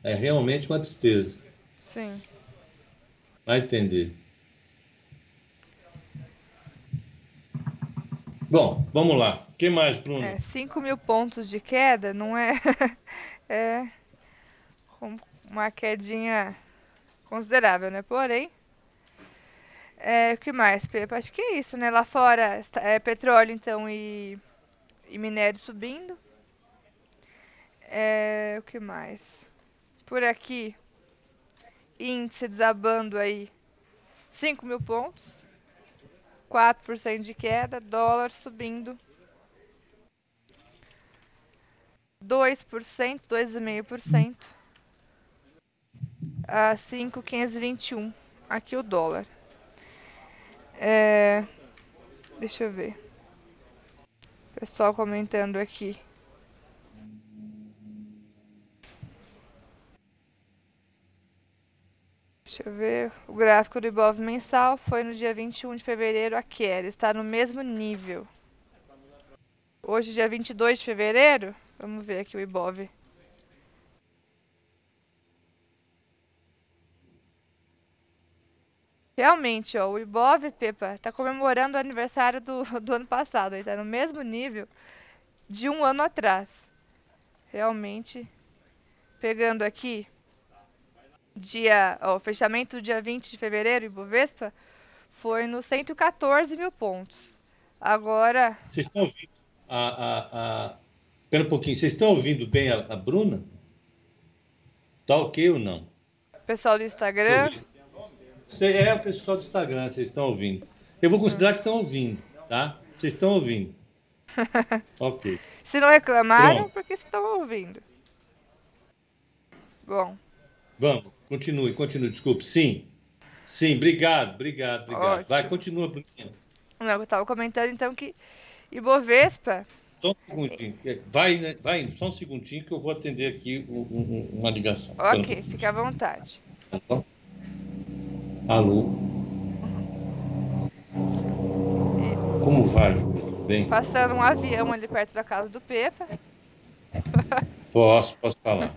Speaker 2: é realmente uma tristeza.
Speaker 3: Sim.
Speaker 2: Vai entender. Bom, vamos lá. O que mais, Bruno?
Speaker 3: É, 5 mil pontos de queda não é. [laughs] é uma quedinha considerável, né? Porém. É, o que mais, Pepa? Acho que é isso, né? Lá fora é petróleo, então, e, e minério subindo. É, o que mais? Por aqui, índice desabando aí 5 mil pontos. 4% de queda, dólar subindo 2%, 2,5% a 5,521 aqui o dólar. É, deixa eu ver. Pessoal comentando aqui. Deixa eu ver. O gráfico do Ibov mensal foi no dia 21 de fevereiro a queda. Está no mesmo nível. Hoje, dia 22 de fevereiro. Vamos ver aqui o Ibov. Realmente, ó, o Ibov, Pepa, está comemorando o aniversário do, [laughs] do ano passado. Ele está no mesmo nível de um ano atrás. Realmente, pegando aqui, dia, o fechamento do dia 20 de fevereiro, Ibovespa, foi nos 114 mil pontos. Agora...
Speaker 2: Vocês estão ouvindo a... a, a... Espera um pouquinho, vocês estão ouvindo bem a, a Bruna? Tá ok ou não?
Speaker 3: Pessoal do Instagram...
Speaker 2: É o pessoal do Instagram, vocês estão ouvindo. Eu vou considerar que estão ouvindo, tá? Vocês estão ouvindo. [laughs] ok.
Speaker 3: Se não reclamaram, Pronto. porque estão ouvindo. Bom.
Speaker 2: Vamos, continue, continue, desculpe. Sim. Sim, obrigado, obrigado, obrigado. Ótimo. Vai, continua, Bruninha.
Speaker 3: Não, eu estava comentando então que Ibovespa.
Speaker 2: Só um segundinho. É, vai, né, vai indo, só um segundinho que eu vou atender aqui uma ligação.
Speaker 3: Ok, fica à vontade.
Speaker 2: Alô? Como vai? Bem?
Speaker 3: Passando um avião ali perto da casa do Pepa.
Speaker 2: Posso, posso falar.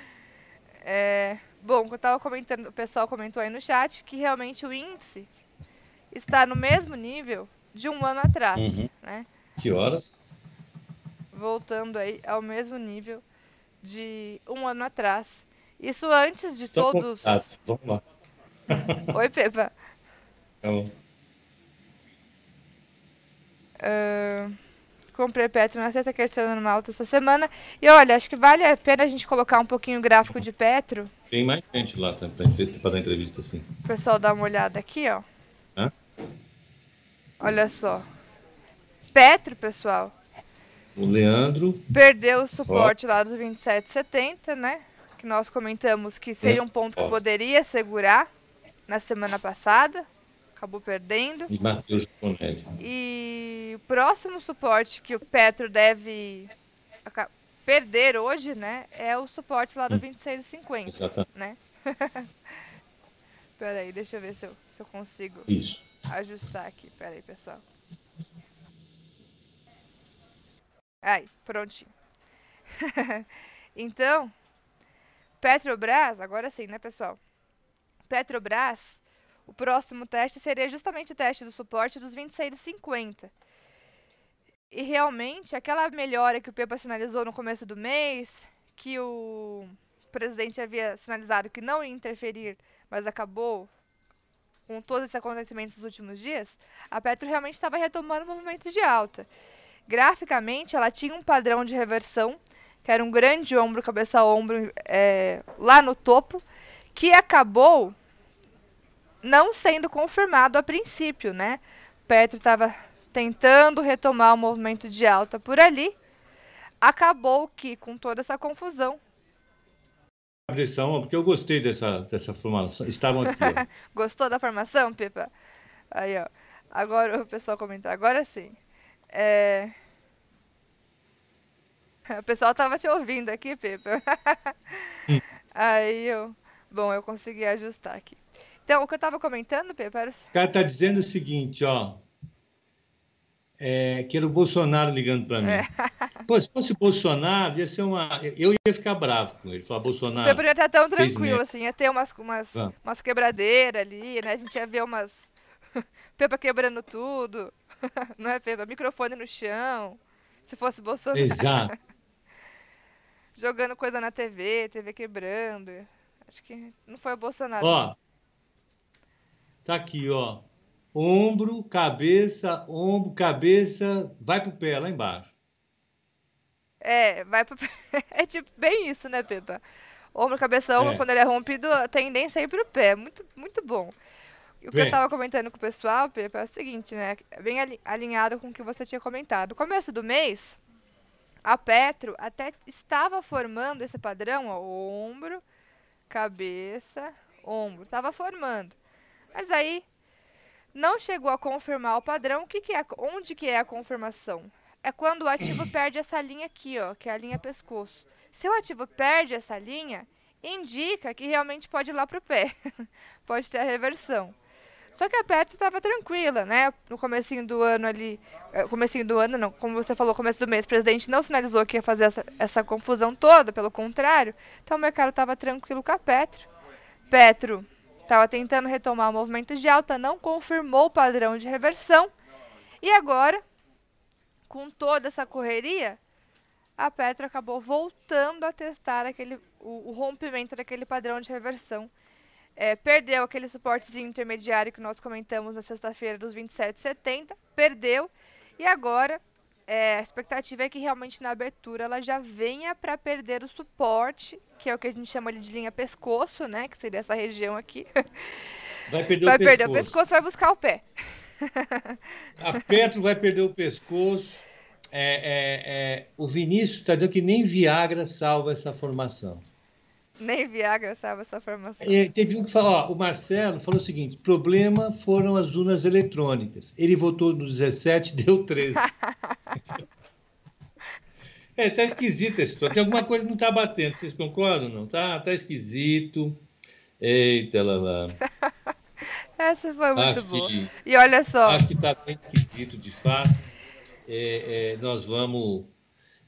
Speaker 2: [laughs]
Speaker 3: é, bom, eu estava comentando, o pessoal comentou aí no chat que realmente o índice está no mesmo nível de um ano atrás, uhum. né?
Speaker 2: Que horas?
Speaker 3: Voltando aí ao mesmo nível de um ano atrás. Isso antes de Estou todos.
Speaker 2: Vamos lá. [laughs]
Speaker 3: Oi, Pepa.
Speaker 2: Tá bom.
Speaker 3: Uh, comprei Petro na sexta questão no alta essa semana. E olha, acho que vale a pena a gente colocar um pouquinho o gráfico de Petro.
Speaker 2: Tem mais gente lá tá, para dar entrevista, sim.
Speaker 3: O pessoal dá uma olhada aqui, ó.
Speaker 2: Hã?
Speaker 3: Olha só. Petro, pessoal.
Speaker 2: O Leandro.
Speaker 3: Perdeu o suporte lá dos 27,70, né? Que nós comentamos que seria um ponto que poderia segurar na semana passada, acabou perdendo.
Speaker 2: E Matheus Bonelli.
Speaker 3: E o próximo suporte que o Petro deve perder hoje, né, é o suporte lá do hum. 26,50, Exatamente. né? [laughs] Pera aí, deixa eu ver se eu, se eu consigo
Speaker 2: Isso.
Speaker 3: ajustar aqui. Pera aí, pessoal. Aí, prontinho. [laughs] então, Petrobras, agora sim, né, pessoal? Petrobras, o próximo teste seria justamente o teste do suporte dos 26,50. E realmente, aquela melhora que o Pepa sinalizou no começo do mês, que o presidente havia sinalizado que não ia interferir, mas acabou com todos esses acontecimentos nos últimos dias, a Petro realmente estava retomando movimentos de alta. Graficamente, ela tinha um padrão de reversão, que era um grande ombro, cabeça ombro é, lá no topo, que acabou não sendo confirmado a princípio, né? Petro estava tentando retomar o movimento de alta por ali. Acabou que, com toda essa confusão.
Speaker 2: Pressão, porque eu gostei dessa, dessa formação. Estavam aqui. [laughs]
Speaker 3: Gostou da formação, Pipa? Aí, ó. Agora o pessoal comentar. Agora sim. É... O pessoal tava te ouvindo aqui, Pipa. [laughs] Aí eu. Bom, eu consegui ajustar aqui. Então, o que eu estava comentando, Pepe, era...
Speaker 2: O cara está dizendo o seguinte, ó. É, que era o Bolsonaro ligando para mim. É. [laughs] Pô, se fosse Bolsonaro, ia ser uma. Eu ia ficar bravo com ele. Falar, Bolsonaro.
Speaker 3: Você poderia estar tão tranquilo, assim, ia ter umas, umas, umas quebradeiras ali, né? A gente ia ver umas. [laughs] Pepa quebrando tudo. [laughs] Não é, Pepa? Microfone no chão. Se fosse Bolsonaro.
Speaker 2: Exato.
Speaker 3: Jogando coisa na TV, TV quebrando. Acho que não foi o Bolsonaro.
Speaker 2: Ó, Tá aqui, ó. Ombro, cabeça, ombro, cabeça, vai pro pé lá embaixo.
Speaker 3: É, vai pro pé. [laughs] É tipo bem isso, né, Pepa? Ombro, cabeça, ombro, é. quando ele é rompido, a tendência é ir pro pé. Muito, muito bom. E o que eu tava comentando com o pessoal, Pepa, é o seguinte, né? Bem alinhado com o que você tinha comentado. No começo do mês, a Petro até estava formando esse padrão, ó, ombro, cabeça, ombro. Estava formando. Mas aí não chegou a confirmar o padrão. O que, que é, onde que é a confirmação? É quando o ativo [clears throat] perde essa linha aqui, ó, que é a linha pescoço. Se o ativo perde essa linha, indica que realmente pode ir lá pro pé. [laughs] pode ter a reversão. Só que a Petro estava tranquila, né? No comecinho do ano ali, eh, comecinho do ano não, como você falou, começo do mês, o presidente não sinalizou que ia fazer essa, essa confusão toda, pelo contrário. Então o mercado estava tranquilo com a Petro. Petro estava tentando retomar o movimento de alta, não confirmou o padrão de reversão. E agora, com toda essa correria, a Petro acabou voltando a testar aquele, o, o rompimento daquele padrão de reversão. É, perdeu aquele suportezinho intermediário que nós comentamos na sexta-feira dos 27,70, perdeu. E agora é, a expectativa é que realmente na abertura ela já venha para perder o suporte, que é o que a gente chama de linha pescoço, né? Que seria essa região aqui. [laughs]
Speaker 2: Vai perder
Speaker 3: vai
Speaker 2: o
Speaker 3: perder
Speaker 2: pescoço.
Speaker 3: o pescoço, vai buscar o pé. [laughs]
Speaker 2: A Petro vai perder o pescoço. É, é, é, o Vinícius está dizendo que nem Viagra salva essa formação.
Speaker 3: Nem Viagra salva essa formação.
Speaker 2: Teve um que falou, ó, o Marcelo falou o seguinte: problema foram as urnas eletrônicas. Ele votou no 17, deu 13. [laughs] É, tá esquisito esse história. Tem alguma coisa que não tá batendo. Vocês concordam? Não? Tá, tá esquisito. Eita, lá, lá.
Speaker 3: Essa foi muito acho boa. Que, e olha só.
Speaker 2: Acho que tá bem esquisito, de fato. É, é, nós vamos,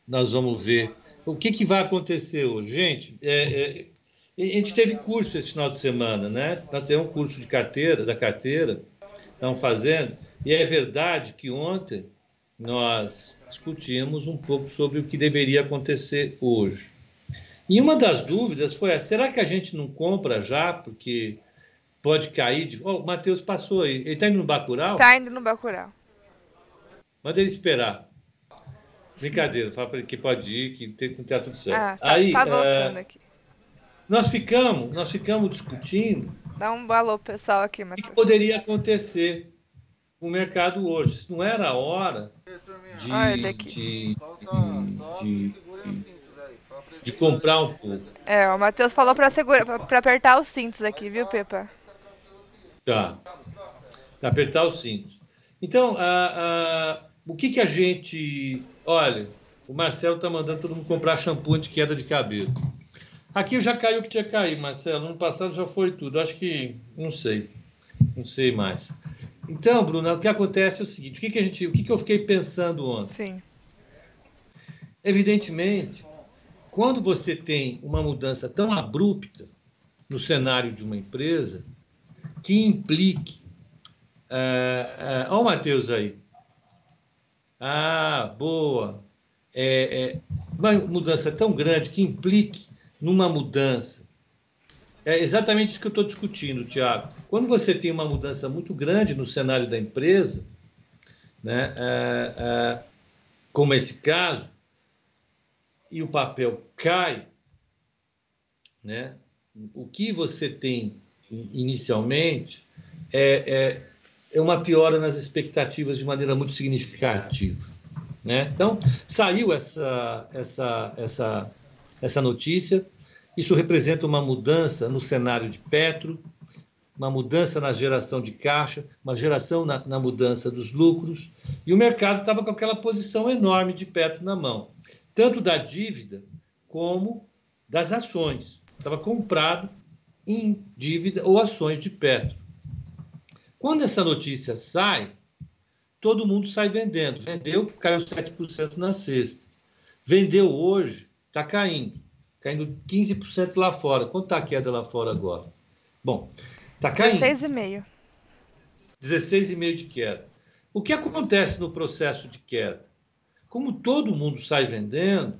Speaker 2: nós vamos ver o que, que vai acontecer hoje, gente. É, é, a gente teve curso esse final de semana, né? Nós temos um curso de carteira, da carteira, estamos fazendo. E é verdade que ontem nós discutimos um pouco sobre o que deveria acontecer hoje. E uma das dúvidas foi: será que a gente não compra já? Porque pode cair. De... Oh, o Matheus passou aí. Ele está indo no Bacurau?
Speaker 3: Está indo no Bacurau.
Speaker 2: Manda ele esperar. Brincadeira, fala para ele que pode ir, que tem que tudo certo.
Speaker 3: Ah, tá, aí, tá voltando é... aqui.
Speaker 2: Nós ficamos, nós ficamos discutindo.
Speaker 3: Dá um alô pessoal aqui, Matheus.
Speaker 2: O que poderia acontecer o mercado hoje. Não era a hora de, ah, de, de, de, de, comprar um pouco.
Speaker 3: É, o Matheus falou para para apertar os cintos aqui, viu, Pepa?
Speaker 2: Tá. Para apertar os cintos. Então, a, a, o que, que a gente. Olha, o Marcelo está mandando todo mundo comprar shampoo de queda de cabelo. Aqui já caiu o que tinha caído, Marcelo. No passado já foi tudo. Acho que. Não sei. Não sei mais. Então, Bruna, o que acontece é o seguinte: o que, que, a gente, o que, que eu fiquei pensando ontem?
Speaker 3: Sim.
Speaker 2: Evidentemente quando você tem uma mudança tão abrupta no cenário de uma empresa, que implique. Uh, uh, olha o Matheus aí. Ah, boa. É, é, uma mudança tão grande que implique numa mudança. É exatamente isso que eu estou discutindo, Tiago. Quando você tem uma mudança muito grande no cenário da empresa, né, é, é, como esse caso, e o papel cai, né, o que você tem inicialmente é, é, é uma piora nas expectativas de maneira muito significativa. Né? Então, saiu essa, essa, essa, essa notícia. Isso representa uma mudança no cenário de Petro, uma mudança na geração de caixa, uma geração na, na mudança dos lucros, e o mercado estava com aquela posição enorme de Petro na mão, tanto da dívida como das ações. Estava comprado em dívida ou ações de Petro. Quando essa notícia sai, todo mundo sai vendendo. Vendeu, caiu 7% na sexta. Vendeu hoje, está caindo. Caindo 15% lá fora. Quanto está a queda lá fora agora? Bom, está caindo.
Speaker 3: 16,5%.
Speaker 2: 16,5% de queda. O que acontece no processo de queda? Como todo mundo sai vendendo,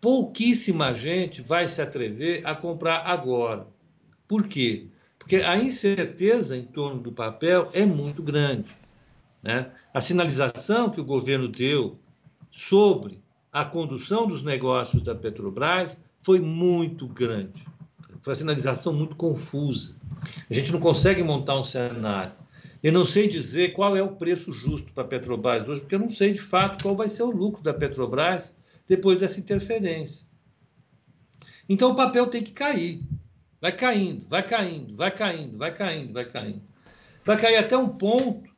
Speaker 2: pouquíssima gente vai se atrever a comprar agora. Por quê? Porque a incerteza em torno do papel é muito grande. Né? A sinalização que o governo deu sobre a condução dos negócios da Petrobras foi muito grande. Foi uma sinalização muito confusa. A gente não consegue montar um cenário. Eu não sei dizer qual é o preço justo para a Petrobras hoje, porque eu não sei de fato qual vai ser o lucro da Petrobras depois dessa interferência. Então o papel tem que cair. Vai caindo, vai caindo, vai caindo, vai caindo, vai caindo. Vai cair até um ponto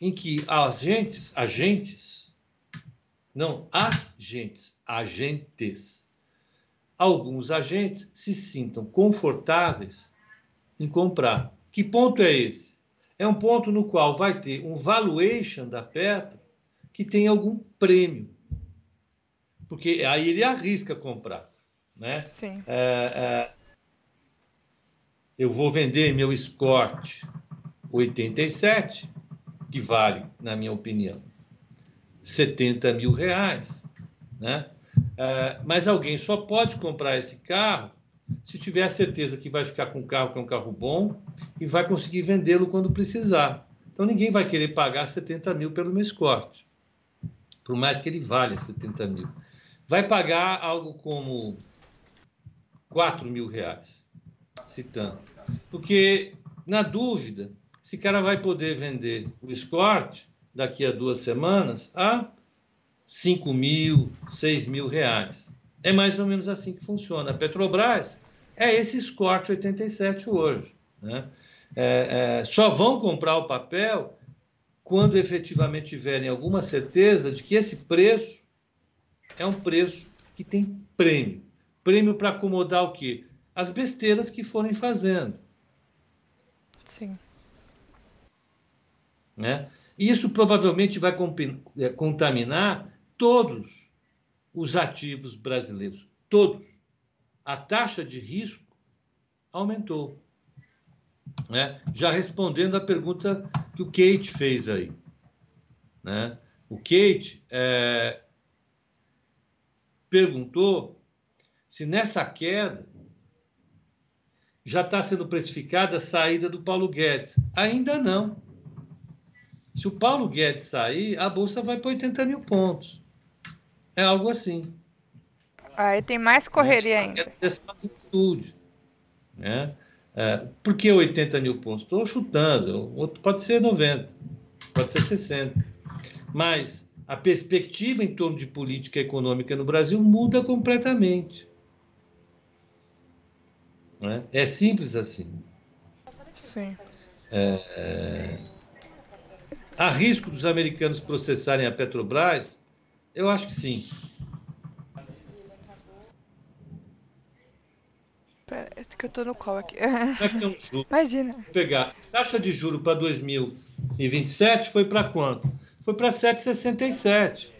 Speaker 2: em que agentes, agentes, não, as agentes, agentes, alguns agentes se sintam confortáveis em comprar. Que ponto é esse? É um ponto no qual vai ter um valuation da Petro que tem algum prêmio. Porque aí ele arrisca comprar. Né?
Speaker 3: Sim.
Speaker 2: É, é, eu vou vender meu Escort 87, que vale, na minha opinião, 70 mil reais. Né? Uh, mas alguém só pode comprar esse carro se tiver a certeza que vai ficar com um carro que é um carro bom e vai conseguir vendê-lo quando precisar. Então ninguém vai querer pagar 70 mil pelo meu Escort, por mais que ele valha 70 mil. Vai pagar algo como 4 mil reais, citando. Porque, na dúvida, esse cara vai poder vender o Escort daqui a duas semanas a 5 mil, 6 mil reais. É mais ou menos assim que funciona. A Petrobras é esse Escort 87 hoje. Né? É, é, só vão comprar o papel quando efetivamente tiverem alguma certeza de que esse preço é um preço que tem prêmio. Prêmio para acomodar o quê? as besteiras que forem fazendo.
Speaker 3: Sim.
Speaker 2: Né? Isso provavelmente vai é, contaminar todos os ativos brasileiros. Todos. A taxa de risco aumentou. Né? Já respondendo à pergunta que o Kate fez aí. Né? O Kate é, perguntou se nessa queda já está sendo precificada a saída do Paulo Guedes. Ainda não. Se o Paulo Guedes sair, a Bolsa vai para 80 mil pontos. É algo assim.
Speaker 3: Aí tem mais correria é, ainda.
Speaker 2: Essa atitude. Né? É, por que 80 mil pontos? Estou chutando. Pode ser 90, pode ser 60. Mas a perspectiva em torno de política econômica no Brasil muda completamente. Né? É simples assim.
Speaker 3: Sim.
Speaker 2: É, é... Há risco dos americanos processarem a Petrobras? Eu acho que sim.
Speaker 3: Pera, é que eu tô no call aqui.
Speaker 2: Como é que tem um [laughs] juro?
Speaker 3: Imagina.
Speaker 2: Vou pegar. Taxa de juro para 2027 foi para quanto? Foi para 7,67.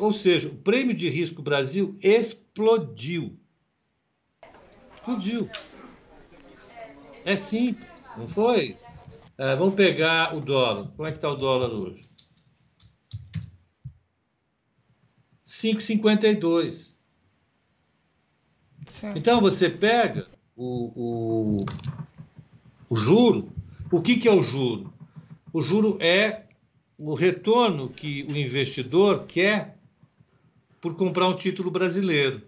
Speaker 2: ou seja, o prêmio de risco Brasil explodiu. Explodiu. É simples, não foi? É, vamos pegar o dólar. Como é que está o dólar hoje? 5,52. Então você pega o, o, o juro. O que, que é o juro? O juro é o retorno que o investidor quer por comprar um título brasileiro.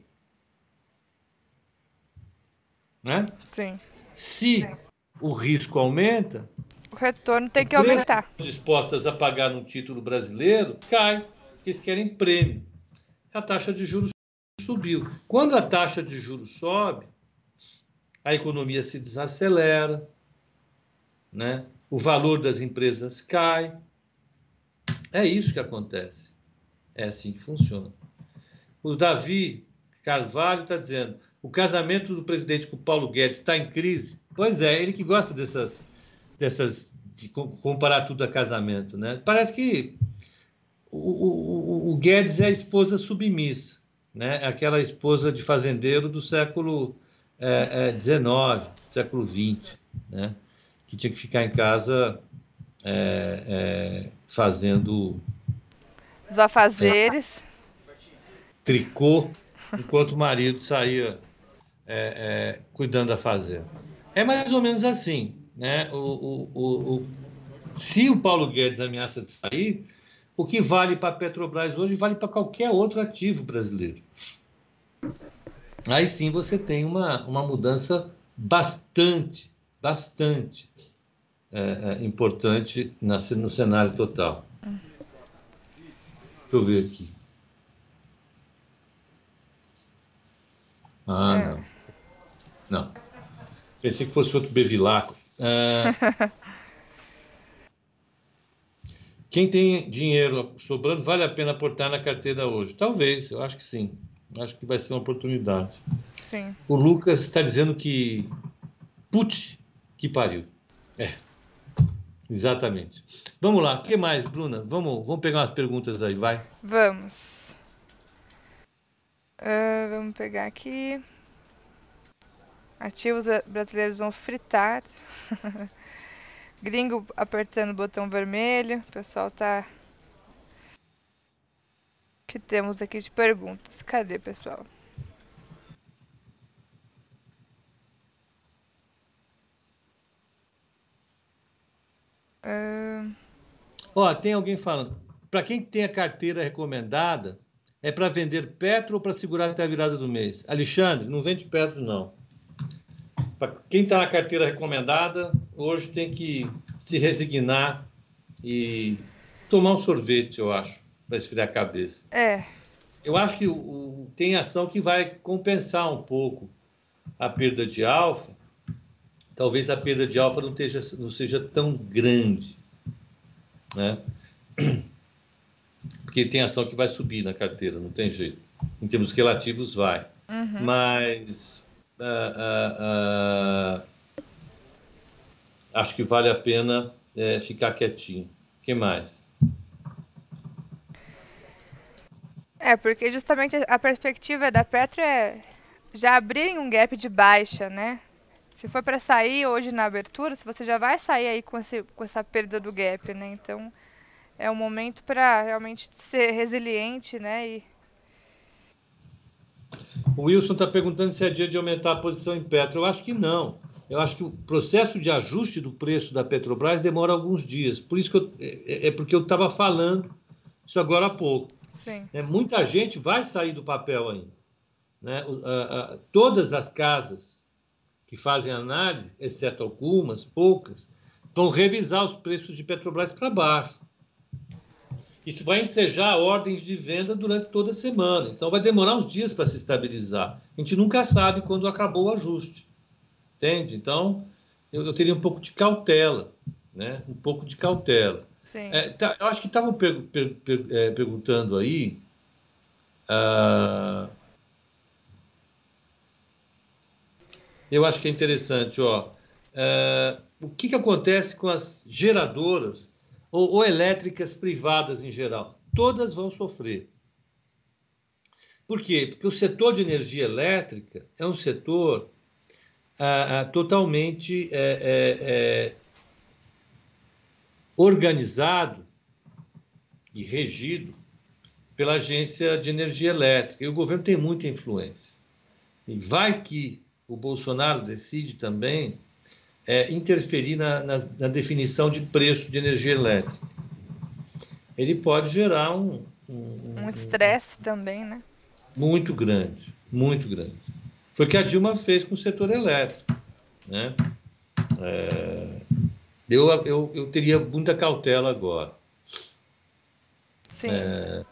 Speaker 2: Né?
Speaker 3: Sim.
Speaker 2: Se Sim. o risco aumenta,
Speaker 3: o retorno tem que aumentar.
Speaker 2: Dispostas a pagar um título brasileiro cai, porque eles querem prêmio. A taxa de juros subiu. Quando a taxa de juros sobe, a economia se desacelera, né? o valor das empresas cai. É isso que acontece. É assim que funciona. O Davi Carvalho está dizendo: o casamento do presidente com o Paulo Guedes está em crise. Pois é, ele que gosta dessas, dessas de comparar tudo a casamento, né? Parece que o, o, o Guedes é a esposa submissa, né? É aquela esposa de fazendeiro do século XIX, é, é, século XX, né? Que tinha que ficar em casa é, é fazendo
Speaker 3: os afazeres,
Speaker 2: tricô, enquanto o marido saía é, cuidando da fazenda. É mais ou menos assim. Né? O, o, o, o, se o Paulo Guedes ameaça de sair, o que vale para a Petrobras hoje vale para qualquer outro ativo brasileiro. Aí sim você tem uma, uma mudança bastante, bastante é, é, importante na, no cenário total. Deixa eu ver aqui. Ah, é. não. Não. Pensei que fosse outro bevilaco. Ah, [laughs] quem tem dinheiro sobrando, vale a pena aportar na carteira hoje? Talvez, eu acho que sim. Acho que vai ser uma oportunidade.
Speaker 3: Sim.
Speaker 2: O Lucas está dizendo que. Putz, que pariu. É. Exatamente. Vamos lá, o que mais, Bruna? Vamos, vamos pegar umas perguntas aí, vai.
Speaker 3: Vamos. Uh, vamos pegar aqui. Ativos brasileiros vão fritar. [laughs] Gringo apertando o botão vermelho. O pessoal tá. O que temos aqui de perguntas? Cadê, pessoal?
Speaker 2: Ó, tem alguém falando. Para quem tem a carteira recomendada, é para vender Petro ou para segurar até a virada do mês? Alexandre, não vende Petro, não. Para quem está na carteira recomendada, hoje tem que se resignar e tomar um sorvete, eu acho, para esfriar a cabeça.
Speaker 3: É.
Speaker 2: Eu acho que o, tem ação que vai compensar um pouco a perda de alfa. Talvez a perda de alfa não, esteja, não seja tão grande né? [clears throat] Porque tem ação que vai subir na carteira, não tem jeito. Em termos relativos, vai.
Speaker 3: Uhum.
Speaker 2: Mas uh, uh, uh, acho que vale a pena é, ficar quietinho. O que mais?
Speaker 3: É, porque justamente a perspectiva da Petro é já abrir um gap de baixa, né? Se for para sair hoje na abertura, você já vai sair aí com, esse, com essa perda do gap, né? Então é um momento para realmente ser resiliente, né? E...
Speaker 2: O Wilson está perguntando se é dia de aumentar a posição em Petro. Eu acho que não. Eu acho que o processo de ajuste do preço da Petrobras demora alguns dias. Por isso que eu, é, é porque eu estava falando isso agora há pouco.
Speaker 3: Sim.
Speaker 2: É, muita gente vai sair do papel ainda. Né? todas as casas que fazem análise, exceto algumas, poucas, vão revisar os preços de Petrobras para baixo. Isso vai ensejar ordens de venda durante toda a semana. Então, vai demorar uns dias para se estabilizar. A gente nunca sabe quando acabou o ajuste. Entende? Então, eu, eu teria um pouco de cautela. Né? Um pouco de cautela.
Speaker 3: É,
Speaker 2: tá, eu acho que estavam per, per, per, é, perguntando aí. Uh, eu acho que é interessante, ó. Uh, o que, que acontece com as geradoras ou, ou, elétricas privadas em geral? Todas vão sofrer. Por quê? Porque o setor de energia elétrica é um setor ah, ah, totalmente é, é, é, organizado e regido pela Agência de Energia Elétrica. E o governo tem muita influência. E vai que o Bolsonaro decide também é, interferir na, na, na, definição de preço de energia elétrica. Ele pode gerar um.
Speaker 3: Um estresse um, também, né?
Speaker 2: Muito grande, muito grande. Foi o que a Dilma fez com o setor elétrico. Né? É, eu, eu, eu teria muita cautela agora.
Speaker 3: Sim. É...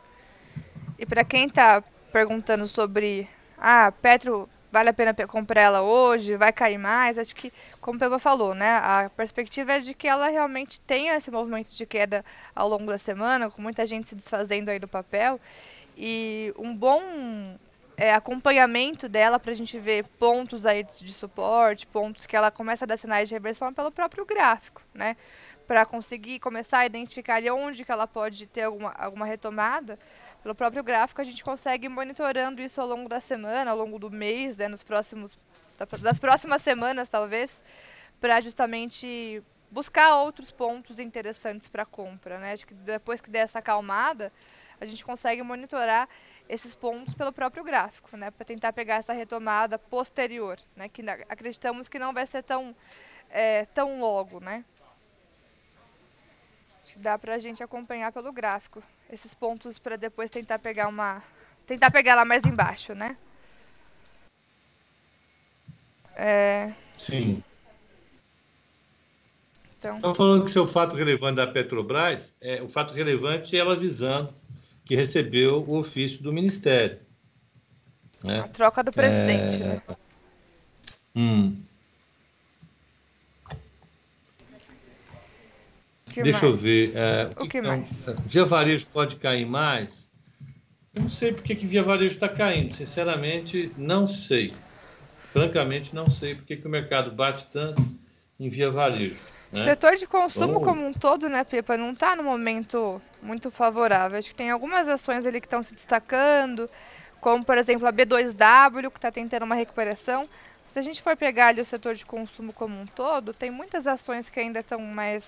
Speaker 3: E para quem está perguntando sobre ah, Petro, vale a pena comprar ela hoje, vai cair mais, acho que, como o Peba falou, né, a perspectiva é de que ela realmente tenha esse movimento de queda ao longo da semana, com muita gente se desfazendo aí do papel, e um bom é, acompanhamento dela para a gente ver pontos aí de suporte, pontos que ela começa a dar sinais de reversão pelo próprio gráfico, né? Para conseguir começar a identificar ali onde que ela pode ter alguma, alguma retomada, pelo próprio gráfico a gente consegue ir monitorando isso ao longo da semana, ao longo do mês, né, nos próximos das próximas semanas talvez, para justamente buscar outros pontos interessantes para compra, né? Acho que depois que der essa acalmada, a gente consegue monitorar esses pontos pelo próprio gráfico, né, para tentar pegar essa retomada posterior, né, que acreditamos que não vai ser tão é, tão logo, né. Dá para a gente acompanhar pelo gráfico esses pontos para depois tentar pegar uma tentar pegar lá mais embaixo, né?
Speaker 2: É... Sim. Então... Estão falando que seu fato relevante da Petrobras é o fato relevante é ela avisando que recebeu o ofício do Ministério.
Speaker 3: Né? A troca do presidente. É... Né?
Speaker 2: Hum. Que Deixa mais? eu ver. É,
Speaker 3: o que, mais?
Speaker 2: Via Varejo pode cair mais? Eu não sei porque que Via Varejo está caindo. Sinceramente, não sei. Francamente, não sei porque que o mercado bate tanto em Via Varejo. Né?
Speaker 3: O setor de consumo Vamos... como um todo, né, Pepa, não está no momento muito favorável. Acho que tem algumas ações ali que estão se destacando, como, por exemplo, a B2W, que está tentando uma recuperação. Se a gente for pegar ali o setor de consumo como um todo, tem muitas ações que ainda estão mais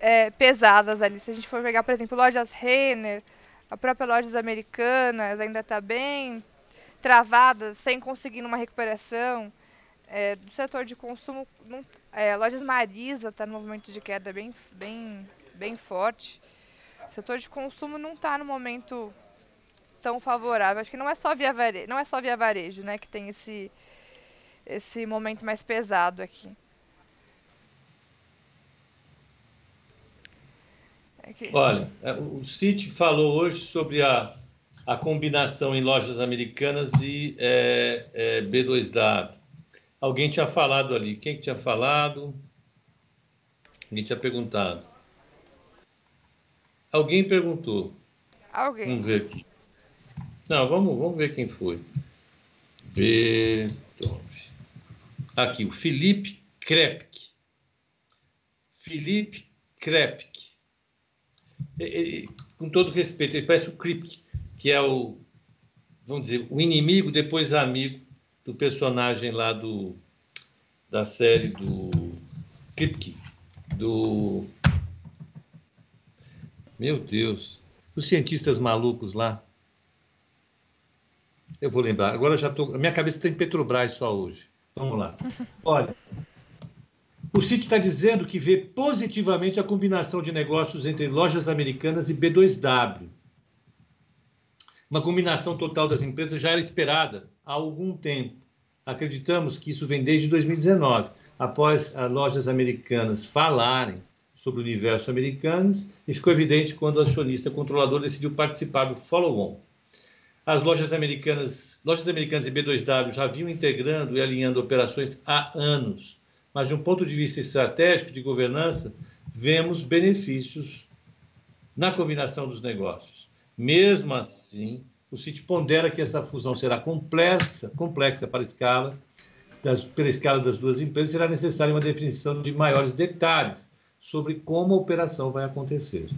Speaker 3: é, pesadas ali. Se a gente for pegar, por exemplo, lojas Renner, a própria lojas americanas ainda está bem travada, sem conseguir uma recuperação. É, do setor de consumo, não, é, lojas Marisa está no movimento de queda bem, bem, bem forte. O setor de consumo não está no momento tão favorável. Acho que não é só via varejo, não é só via varejo, né, que tem esse esse momento mais pesado aqui.
Speaker 2: Olha, é, o City falou hoje sobre a, a combinação em lojas americanas e é, é, B2W. Alguém tinha falado ali. Quem que tinha falado? Alguém tinha perguntado. Alguém perguntou.
Speaker 3: Alguém.
Speaker 2: Vamos ver aqui. Não, vamos, vamos ver quem foi. B. Aqui, o Felipe Krepke. Felipe Krepke ele, com todo respeito, ele parece o Kripke, que é o, vamos dizer, o inimigo, depois amigo do personagem lá do, da série do Kripke, do... Meu Deus, os cientistas malucos lá. Eu vou lembrar. Agora já tô. A minha cabeça está em Petrobras só hoje. Vamos lá. [laughs] Olha, o City está dizendo que vê positivamente a combinação de negócios entre lojas americanas e B2W. Uma combinação total das empresas já era esperada há algum tempo. Acreditamos que isso vem desde 2019, após as lojas americanas falarem sobre o universo americano, e ficou evidente quando o acionista controlador decidiu participar do follow-on. As lojas americanas, lojas americanas e B2W já vinham integrando e alinhando operações há anos mas de um ponto de vista estratégico de governança, vemos benefícios na combinação dos negócios. Mesmo assim, o CIT pondera que essa fusão será complexa, complexa para a escala, das, pela escala das duas empresas, será necessária uma definição de maiores detalhes sobre como a operação vai acontecer.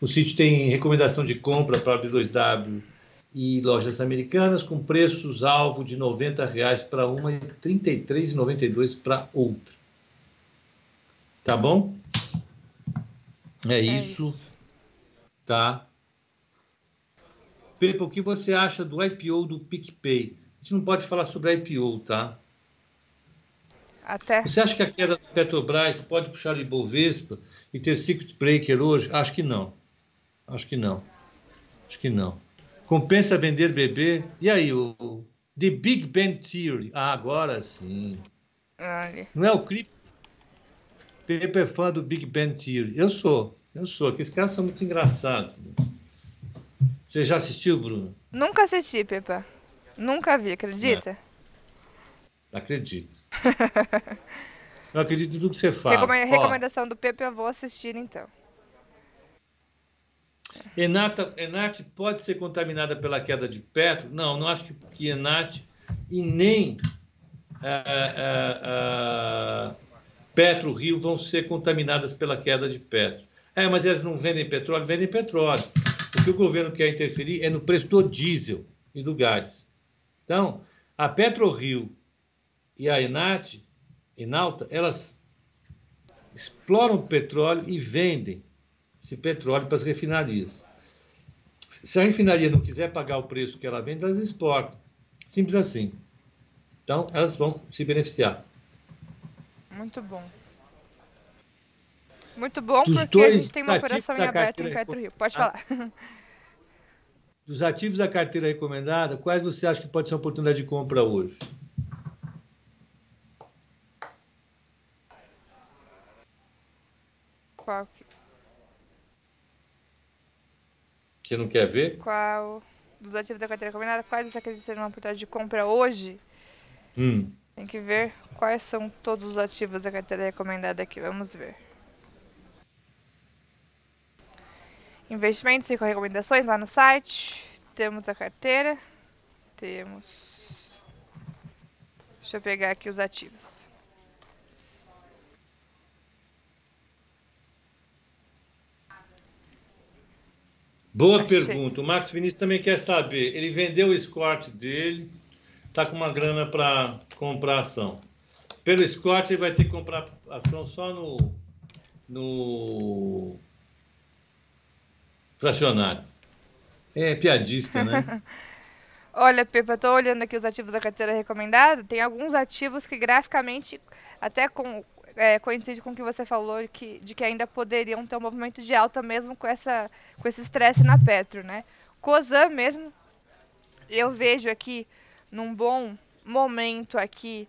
Speaker 2: O CIT tem recomendação de compra para a B2W e lojas americanas com preços alvo de 90 reais para uma e R$ 33,92 para outra. Tá bom? É, é isso. Tá? Pepa, o que você acha do IPO do PicPay? A gente não pode falar sobre IPO, tá?
Speaker 3: Até.
Speaker 2: Você acha que a queda da Petrobras pode puxar o Ibovespa e ter circuit breaker hoje? Acho que não. Acho que não. Acho que não. Compensa vender bebê? E aí, o The Big Bang Theory? Ah, agora sim. Não é o clipe? Pepe é fã do Big Bang Theory. Eu sou. Eu sou. Aqueles caras são muito engraçados. Você já assistiu, Bruno?
Speaker 3: Nunca assisti, Pepa. Nunca vi, acredita?
Speaker 2: Não. Acredito. [laughs] eu acredito em tudo que você fala.
Speaker 3: Recomendação do Pepe, eu vou assistir então.
Speaker 2: Enata, Enate pode ser contaminada pela queda de Petro? Não, não acho que, que Enate e nem é, é, é, Petro Rio vão ser contaminadas pela queda de Petro. É, mas elas não vendem petróleo? Vendem petróleo. O que o governo quer interferir é no preço do diesel e do gás. Então, a PetroRio e a Enate, Enalta, elas exploram petróleo e vendem esse petróleo para as refinarias. Se a refinaria não quiser pagar o preço que ela vende, elas exportam. Simples assim. Então, elas vão se beneficiar.
Speaker 3: Muito bom. Muito bom, Dos porque a gente tem uma operação em aberto em Petro Rio. Pode ah. falar.
Speaker 2: Dos ativos da carteira recomendada, quais você acha que pode ser uma oportunidade de compra hoje?
Speaker 3: Qual?
Speaker 2: Você não quer ver?
Speaker 3: Qual dos ativos da carteira combinada, quais você acredita ser uma oportunidade de compra hoje?
Speaker 2: Hum.
Speaker 3: Tem que ver quais são todos os ativos da carteira recomendada aqui. Vamos ver. Investimentos e recomendações lá no site. Temos a carteira. Temos. Deixa eu pegar aqui os ativos.
Speaker 2: Boa Achei. pergunta. O Marcos Vinícius também quer saber. Ele vendeu o Escort dele, está com uma grana para comprar ação. Pelo Escort, ele vai ter que comprar ação só no, no fracionário. É piadista, né? [laughs]
Speaker 3: Olha, Pepa, estou olhando aqui os ativos da carteira recomendada. Tem alguns ativos que graficamente, até com, é, coincide com o que você falou que, de que ainda poderiam ter um movimento de alta mesmo com, essa, com esse estresse na Petro, né? Cosan mesmo, eu vejo aqui num bom momento aqui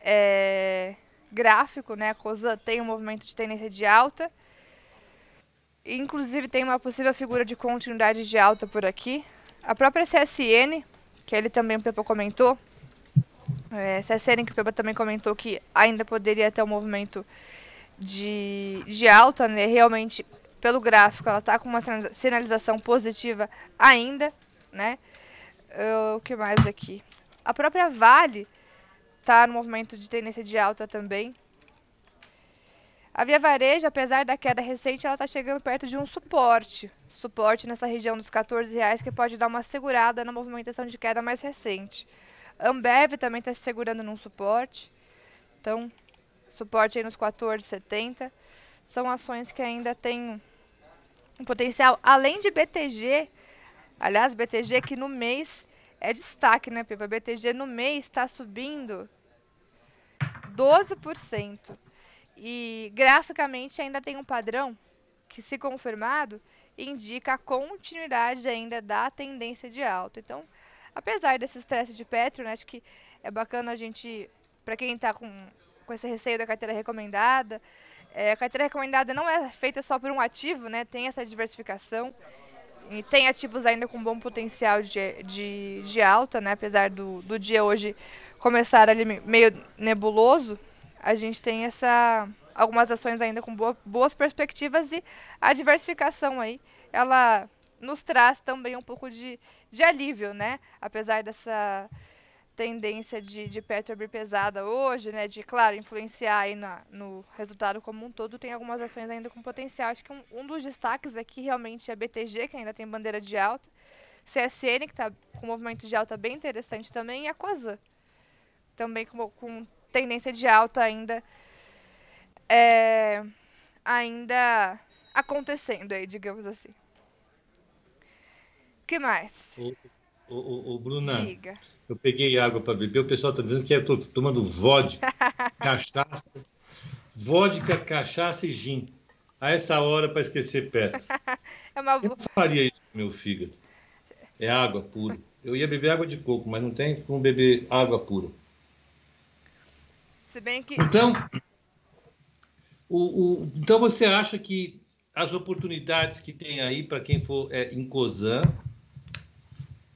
Speaker 3: é, gráfico, né? A Cosan tem um movimento de tendência de alta. Inclusive tem uma possível figura de continuidade de alta por aqui. A própria CSN, que ele também o Pepo comentou, é, Cesseren, que o Peba também comentou que ainda poderia ter um movimento de, de alta, né? Realmente, pelo gráfico, ela está com uma sinalização positiva ainda, né? Uh, o que mais aqui? A própria Vale está no movimento de tendência de alta também. A Via Varejo, apesar da queda recente, ela está chegando perto de um suporte. Suporte nessa região dos 14 reais que pode dar uma segurada na movimentação de queda mais recente. Ambev também está se segurando num suporte. Então, suporte aí nos 14,70. São ações que ainda têm um potencial. Além de BTG, aliás, BTG que no mês é destaque, né, Pipa? BTG no mês está subindo 12%. E graficamente ainda tem um padrão que, se confirmado, indica a continuidade ainda da tendência de alta. Então, apesar desse estresse de Petro, né, acho que é bacana a gente, para quem está com, com esse receio da carteira recomendada, é, a carteira recomendada não é feita só por um ativo, né, tem essa diversificação e tem ativos ainda com bom potencial de, de, de alta, né, apesar do, do dia hoje começar ali meio nebuloso, a gente tem essa algumas ações ainda com boa, boas perspectivas e a diversificação aí, ela nos traz também um pouco de, de alívio, né? Apesar dessa tendência de, de Petro abrir pesada hoje, né? De, claro, influenciar aí na, no resultado como um todo, tem algumas ações ainda com potencial. Acho que um, um dos destaques aqui realmente é a BTG, que ainda tem bandeira de alta. CSN, que está com movimento de alta bem interessante também, e a Cosan, também com, com tendência de alta ainda, é, ainda acontecendo aí, digamos assim. O que mais?
Speaker 2: O, o, o Bruna,
Speaker 3: Diga.
Speaker 2: eu peguei água para beber, o pessoal está dizendo que eu estou tomando vodka, [laughs] cachaça, vodka, cachaça e gin. A essa hora para esquecer perto. [laughs]
Speaker 3: É uma
Speaker 2: Eu não faria isso com meu fígado. É água pura. Eu ia beber água de coco, mas não tem como beber água pura.
Speaker 3: Se bem que
Speaker 2: Então, o, o- então você acha que as oportunidades que tem aí para quem for é, em Cosan,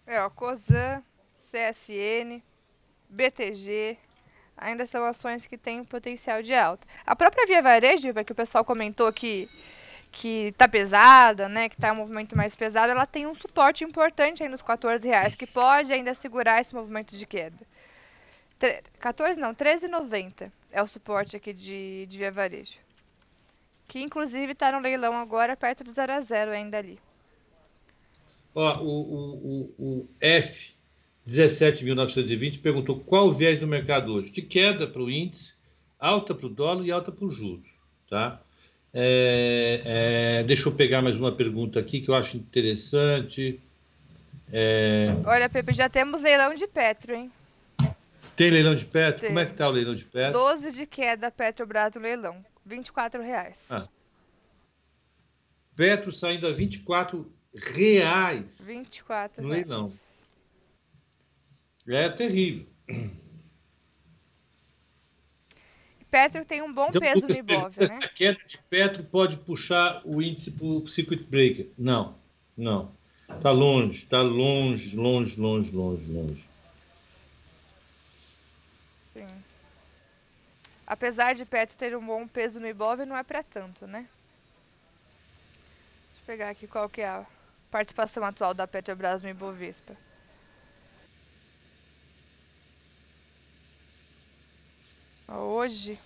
Speaker 3: É, ó, Cosan, CSN, BTG, ainda são ações que têm potencial de alta. A própria Via Varejo, que o pessoal comentou que que tá pesada, né, que tá um movimento mais pesado, ela tem um suporte importante aí nos 14 reais, que pode ainda segurar esse movimento de queda. Tre 14 não, 13,90 é o suporte aqui de, de Via Varejo. Que inclusive tá no leilão agora perto do 0 a 0 ainda ali.
Speaker 2: Ó, o, o, o, o F 17.920 perguntou qual o viés do mercado hoje? De queda para o índice, alta para o dólar e alta para os juros, tá? É, é, deixa eu pegar mais uma pergunta aqui que eu acho interessante. É,
Speaker 3: Olha, Pepe, já temos leilão de Petro, hein?
Speaker 2: tem leilão de Petro?
Speaker 3: Tem.
Speaker 2: Como é que tá o leilão de Petro?
Speaker 3: 12 de queda Petrobras no leilão. 24 reais.
Speaker 2: Ah. Petro saindo a 24 reais
Speaker 3: 24
Speaker 2: no
Speaker 3: reais.
Speaker 2: leilão. É terrível.
Speaker 3: Petro tem um bom
Speaker 2: Então,
Speaker 3: peso no Ibov, né?
Speaker 2: a queda de Petro pode puxar o índice para o circuit breaker. Não, não. Está longe, está longe, longe, longe, longe, longe.
Speaker 3: Sim. Apesar de Petro ter um bom peso no Ibov, não é pra tanto, né? Deixa eu pegar aqui qual que é a participação atual da Petrobras no Ibovespa. Hoje,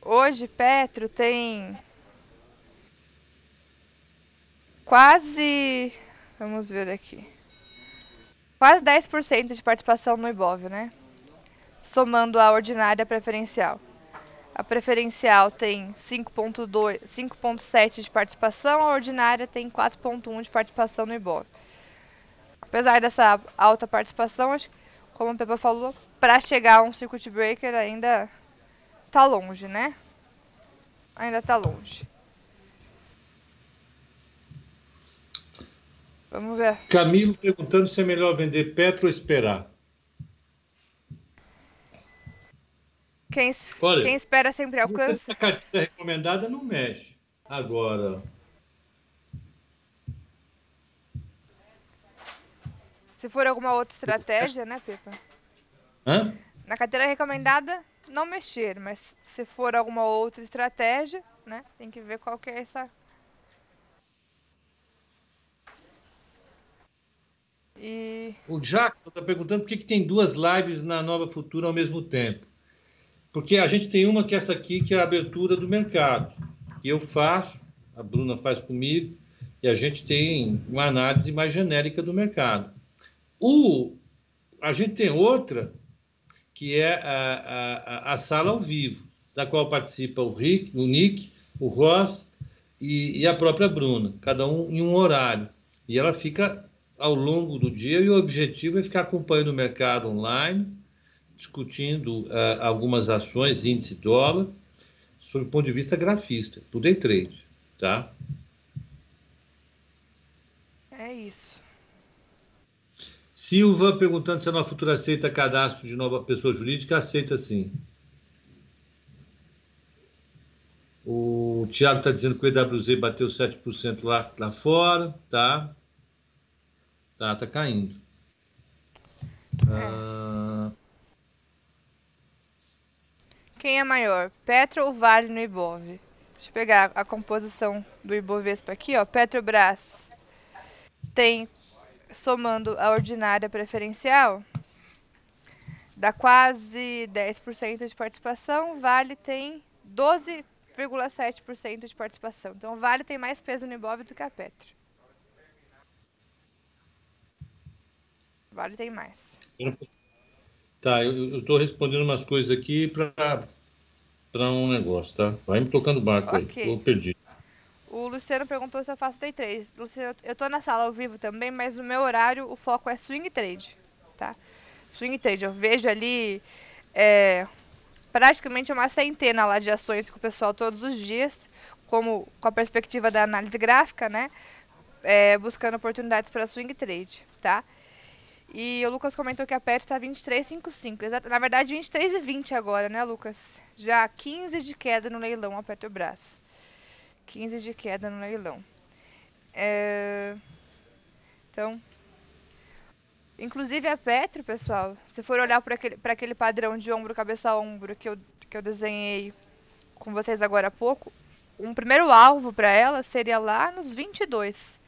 Speaker 3: hoje Petro tem quase, vamos ver aqui, quase 10% de participação no Ibov, né? Somando a ordinária preferencial. A preferencial tem 5.2, 5.7 de participação, a ordinária tem 4.1 de participação no Ibov. Apesar dessa alta participação, acho que, como o Pepa falou, para chegar a um circuit breaker ainda tá longe, né? Ainda tá longe. Vamos ver.
Speaker 2: Camilo perguntando se é melhor vender Petro ou esperar.
Speaker 3: Quem,
Speaker 2: Olha,
Speaker 3: quem espera sempre
Speaker 2: Se
Speaker 3: alcança.
Speaker 2: tem a carteira recomendada, não mexe. Agora,
Speaker 3: Se for alguma outra estratégia, né, Pepa?
Speaker 2: hã?
Speaker 3: Na carteira recomendada, não mexer, mas se for alguma outra estratégia, né, tem que ver qual que é essa. E
Speaker 2: O Jackson está perguntando por que, que tem duas lives na Nova Futura ao mesmo tempo. Porque a gente tem uma que é essa aqui, que é a abertura do mercado. Que eu faço, a Bruna faz comigo, e a gente tem uma análise mais genérica do mercado. O, a gente tem outra, que é a, a, a sala ao vivo, da qual participa o Rick, o Nick, o Ross e, e a própria Bruna, cada um em um horário. E ela fica ao longo do dia e o objetivo é ficar acompanhando o mercado online, discutindo uh, algumas ações, índice dólar, sob o ponto de vista grafista, por day trade, tá?
Speaker 3: é isso.
Speaker 2: Silva perguntando se a Nova Futura aceita cadastro de nova pessoa jurídica, aceita sim. O Thiago está dizendo que o EWZ bateu 7% lá, lá fora, tá? Tá, tá caindo. Ah,
Speaker 3: Quem é maior, Petro ou Vale no Ibov? Deixa eu pegar a composição do Ibovespa aqui, ó. Petrobras tem, somando a ordinária preferencial, dá quase 10% de participação. Vale tem 12, 7,7% de participação. Então, Vale tem mais peso no Ibov do que a Petro. Vale tem mais.
Speaker 2: Tá, eu estou respondendo umas coisas aqui para um negócio, tá? Vai me tocando barco okay. aí, tô perdido.
Speaker 3: O Luciano perguntou se eu faço day trade. Luciano, eu tô na sala ao vivo também, mas no meu horário o foco é swing trade, tá? Swing trade, eu vejo ali é, praticamente uma centena lá de ações com o pessoal todos os dias, como com a perspectiva da análise gráfica, né? É, buscando oportunidades para swing trade, tá? E o Lucas comentou que a PET está 23,55. Na verdade, 23,20 agora, né, Lucas? Já 15 de queda no leilão a Petrobras. 15 de queda no leilão. É... Então, inclusive a Petro, pessoal, se for olhar para aquele, aquele padrão de ombro, cabeça a ombro que eu, que eu desenhei com vocês agora há pouco, um primeiro alvo para ela seria lá nos 22.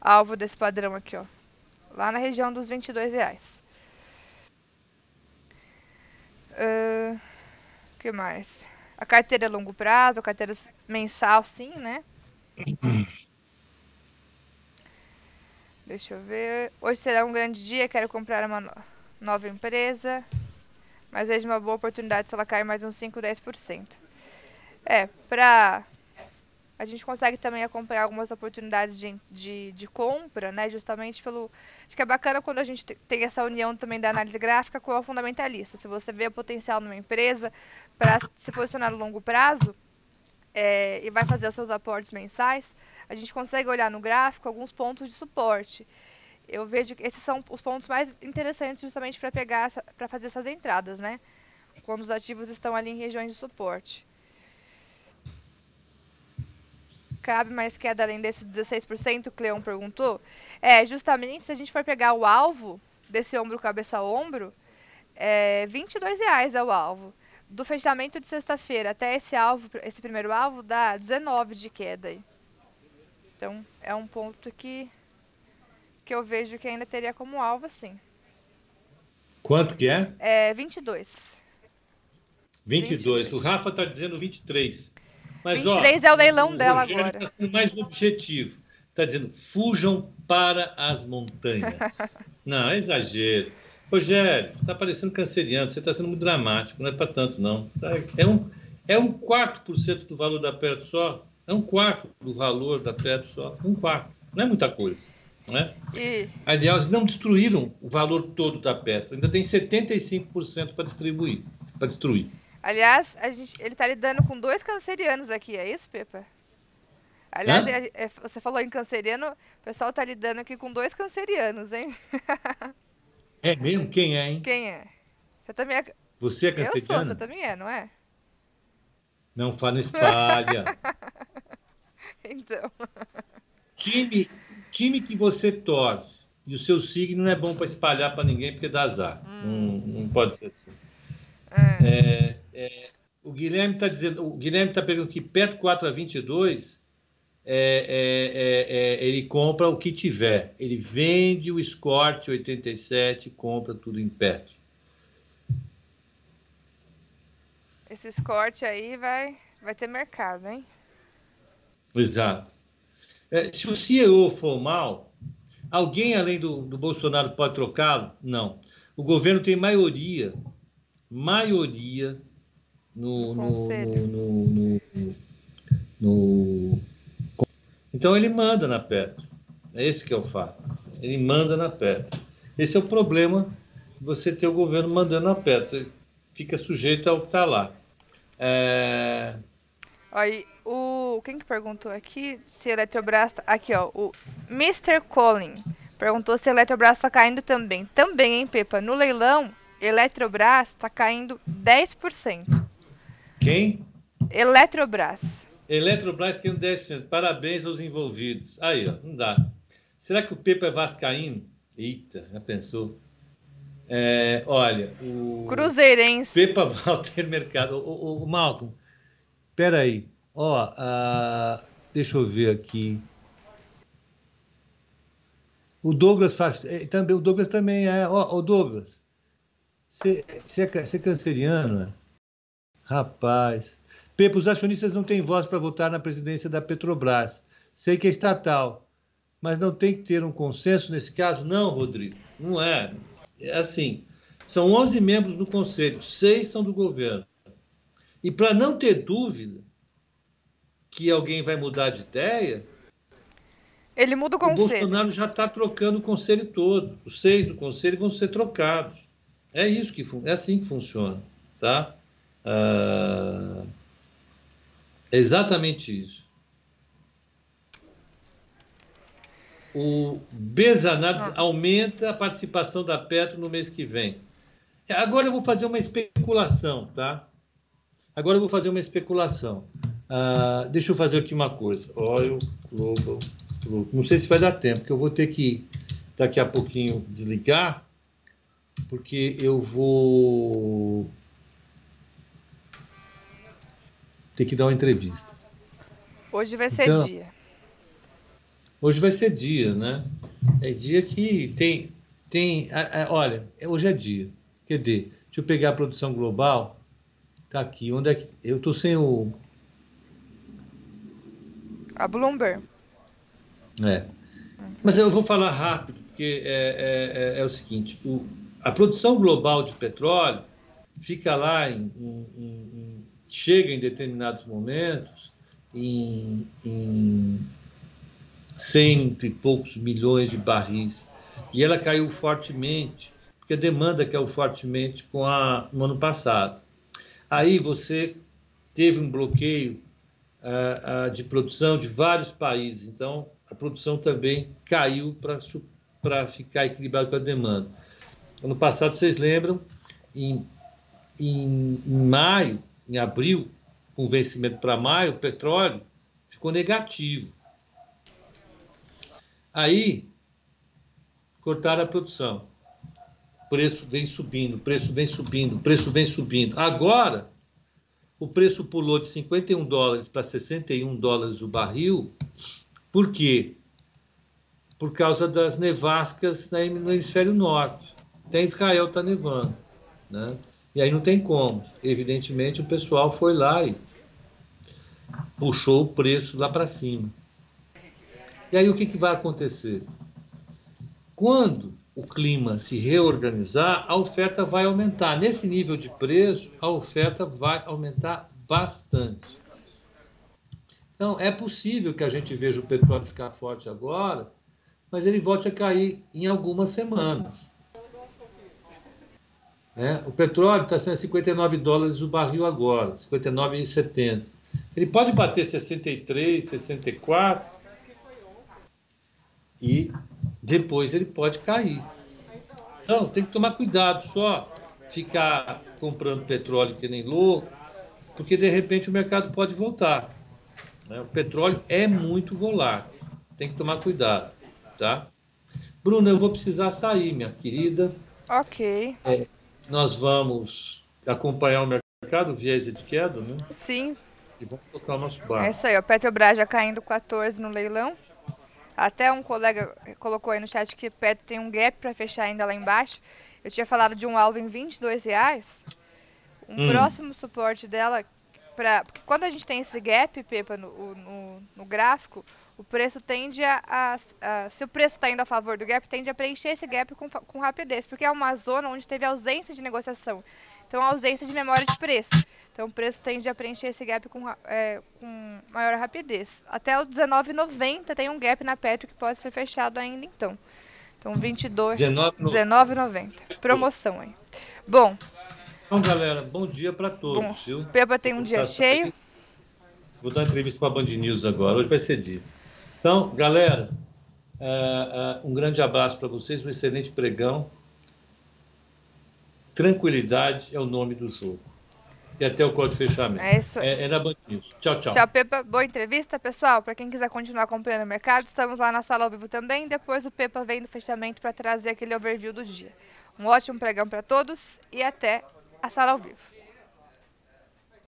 Speaker 3: Alvo desse padrão aqui, ó. Lá na região dos 22 reais. O uh, que mais? A carteira é longo prazo, a carteira mensal, sim, né? Deixa eu ver. Hoje será um grande dia, quero comprar uma no nova empresa. Mas vejo uma boa oportunidade se ela cair mais uns 5, 10%. É, pra a gente consegue também acompanhar algumas oportunidades de, de, de, compra, né? Justamente pelo. Acho que é bacana quando a gente tem essa união também da análise gráfica com o fundamentalista. Se você vê o potencial numa empresa para se posicionar no longo prazo é, e vai fazer os seus aportes mensais, a gente consegue olhar no gráfico alguns pontos de suporte. Eu vejo que esses são os pontos mais interessantes justamente para pegar para fazer essas entradas, né? Quando os ativos estão ali em regiões de suporte. Cabe mais queda além desse 16%? O Cleon perguntou. É, justamente se a gente for pegar o alvo desse ombro cabeça a ombro, é 22 reais é o alvo. Do fechamento de sexta-feira até esse alvo, esse primeiro alvo, dá 19 de queda aí. Então, é um ponto que, que eu vejo que ainda teria como alvo, sim.
Speaker 2: Quanto que é?
Speaker 3: É 22.
Speaker 2: 22. 22. O Rafa está dizendo 23.
Speaker 3: Mas, 23 ó, é o leilão o dela
Speaker 2: Rogério
Speaker 3: agora.
Speaker 2: Está sendo mais objetivo. Está dizendo, fujam para as montanhas. [laughs] não, é exagero. Rogério, está parecendo canceriano, você está sendo muito dramático, não é para tanto, não. É um, é um quarto por cento do valor da Petro só. É um quarto do valor da Petro só. Um quarto. Não é muita coisa. Né? E... Aliás, não destruíram o valor todo da Petro. Ainda tem 75% para distribuir, para destruir.
Speaker 3: Aliás, gente, ele está lidando com dois cancerianos aqui, é isso, Pepa? Aliás, é, é, você falou em canceriano, o pessoal está lidando aqui com dois cancerianos, hein?
Speaker 2: é mesmo? Quem é, hein?
Speaker 3: Quem é? Você também é.
Speaker 2: Você é canceriano? Eu
Speaker 3: sou, você também é, não é?
Speaker 2: Não fala espalha. [laughs]
Speaker 3: então.
Speaker 2: Time, time que você torce e o seu signo não é bom para espalhar para ninguém porque dá azar. Hum. Não, não pode ser assim. É. É, é, o Guilherme está dizendo, o Guilherme está pegando que perto 4 a 22 é, é, é, é, ele compra o que tiver. Ele vende o Escort 87 compra tudo em perto.
Speaker 3: Esse Escort aí vai, vai ter mercado, hein?
Speaker 2: Exato. Se o CEO for mal, alguém além do, do Bolsonaro pode trocá-lo? Não. O governo tem maioria maioria no, no, no, no, Então ele manda na Petro. É esse que é o fato. Ele manda na Petro. Esse é o problema você ter o governo mandando na Petro. Você fica sujeito ao que está lá. É...
Speaker 3: Aí, o quem que perguntou aqui se a Eletrobras aqui ó, o Mr. Colin perguntou se a Eletrobras está caindo também. Também, hein, Pepa? No leilão Eletrobras está caindo 10%.
Speaker 2: Quem?
Speaker 3: Eletrobras.
Speaker 2: Eletrobras caindo 10%. Parabéns aos envolvidos. Aí, ó, não dá. Será que o Pepa é vascaíno? Eita, já pensou? É, olha, o...
Speaker 3: Cruzeirense.
Speaker 2: Pepa [laughs] Walter Mercado. O, o, o Malcolm, peraí. Ó, uh, deixa eu ver aqui. O Douglas faz. Eh, também, o Douglas também é. Ó, o Douglas, você, é, você é canceriano? Rapaz. Pepe, os acionistas não têm voz para votar na presidência da Petrobras. Sei que é estatal, mas não tem que ter um consenso nesse caso? Não, Rodrigo, não é. É assim, são 11 membros do conselho, seis são do governo. E para não ter dúvida que alguém vai mudar de ideia,
Speaker 3: ele muda o conselho.
Speaker 2: O Bolsonaro já está trocando o conselho todo. Os seis do conselho vão ser trocados. É isso que é assim que funciona, tá? Ah, é exatamente isso. O Besanades ah. aumenta a participação da Petro no mês que vem. Agora eu vou fazer uma especulação, tá? Agora eu vou fazer uma especulação. Uh, deixa eu fazer aqui uma coisa. Oil Global. Não sei se vai dar tempo, porque eu vou ter que daqui a pouquinho desligar, porque eu vou ter que dar uma entrevista.
Speaker 3: Hoje vai ser então, dia.
Speaker 2: Hoje vai ser dia, né? É dia que tem. tem olha, hoje é dia. Quer dizer, deixa eu pegar a produção global. Tá aqui. Onde é que. Eu tô sem o.
Speaker 3: A Bloomberg.
Speaker 2: É. Mas eu vou falar rápido, porque é, é, é, é o seguinte: o, a produção global de petróleo fica lá em, em, em chega em determinados momentos em, em cento e poucos milhões de barris. E ela caiu fortemente, porque a demanda caiu fortemente com a, no ano passado. Aí você teve um bloqueio uh, uh, de produção de vários países, então a produção também caiu para ficar equilibrado com a demanda. Ano passado, vocês lembram, em, em, maio, em abril, com vencimento para maio, o petróleo ficou negativo. Aí, cortaram a produção. O preço vem subindo, o preço vem subindo, o preço vem subindo. Agora, o preço pulou de 51 dólares para 61 dólares o barril. Por quê? Por causa das nevascas no hemisfério norte. Até Israel está nevando. Né? E aí não tem como. Evidentemente, o pessoal foi lá e puxou o preço lá para cima. E aí o que, que vai acontecer? Quando o clima se reorganizar, a oferta vai aumentar. Nesse nível de preço, a oferta vai aumentar bastante. Então, é possível que a gente veja o petróleo ficar forte agora, mas ele volte a cair em algumas semanas. Né? O petróleo está sendo 59 dólares o barril agora, 59,70. Ele pode bater 63, 64 e depois ele pode cair. Então, tem que tomar cuidado, só ficar comprando petróleo que nem louco, porque de repente o mercado pode voltar. Né? O petróleo é muito volátil, tem que tomar cuidado, tá? Bruna, eu vou precisar sair, minha querida.
Speaker 3: Ok.
Speaker 2: É, nós vamos acompanhar o mercado, viés de queda, né?
Speaker 3: Sim.
Speaker 2: E vamos tocar o nosso barco.
Speaker 3: É isso aí, o Petrobras já caindo 14 no leilão. Até um colega colocou aí no chat que Petro tem um gap para fechar ainda lá embaixo. Eu tinha falado de um alvo em 22 reais. Um hum. próximo suporte dela, pra, porque quando a gente tem esse gap, Pepa, no, no, no gráfico, o preço tende a, a, a se o preço está indo a favor do gap, tende a preencher esse gap com, com rapidez, porque é uma zona onde teve ausência de negociação, então ausência de memória de preço. Então o preço tende a preencher esse gap com, é, com maior rapidez. Até o 19,90 tem um gap na Petro que pode ser fechado ainda então. Então 22, 19,90. Promoção aí. Bom.
Speaker 2: Então galera, bom dia para todos. Bom, viu?
Speaker 3: Peba tem um dia cheio.
Speaker 2: Vou dar uma entrevista para a Band News agora. Hoje vai ser dia. Então, galera, uh, uh, um grande abraço para vocês, um excelente pregão. Tranquilidade é o nome do jogo. E até o código de fechamento.
Speaker 3: É isso aí.
Speaker 2: É, é na Band News. Tchau, tchau.
Speaker 3: Tchau, Pepa. Boa entrevista, pessoal. Para quem quiser continuar acompanhando o mercado, estamos lá na sala ao vivo também. Depois o Pepa vem do fechamento para trazer aquele overview do dia. Um ótimo pregão para todos e até a sala ao vivo.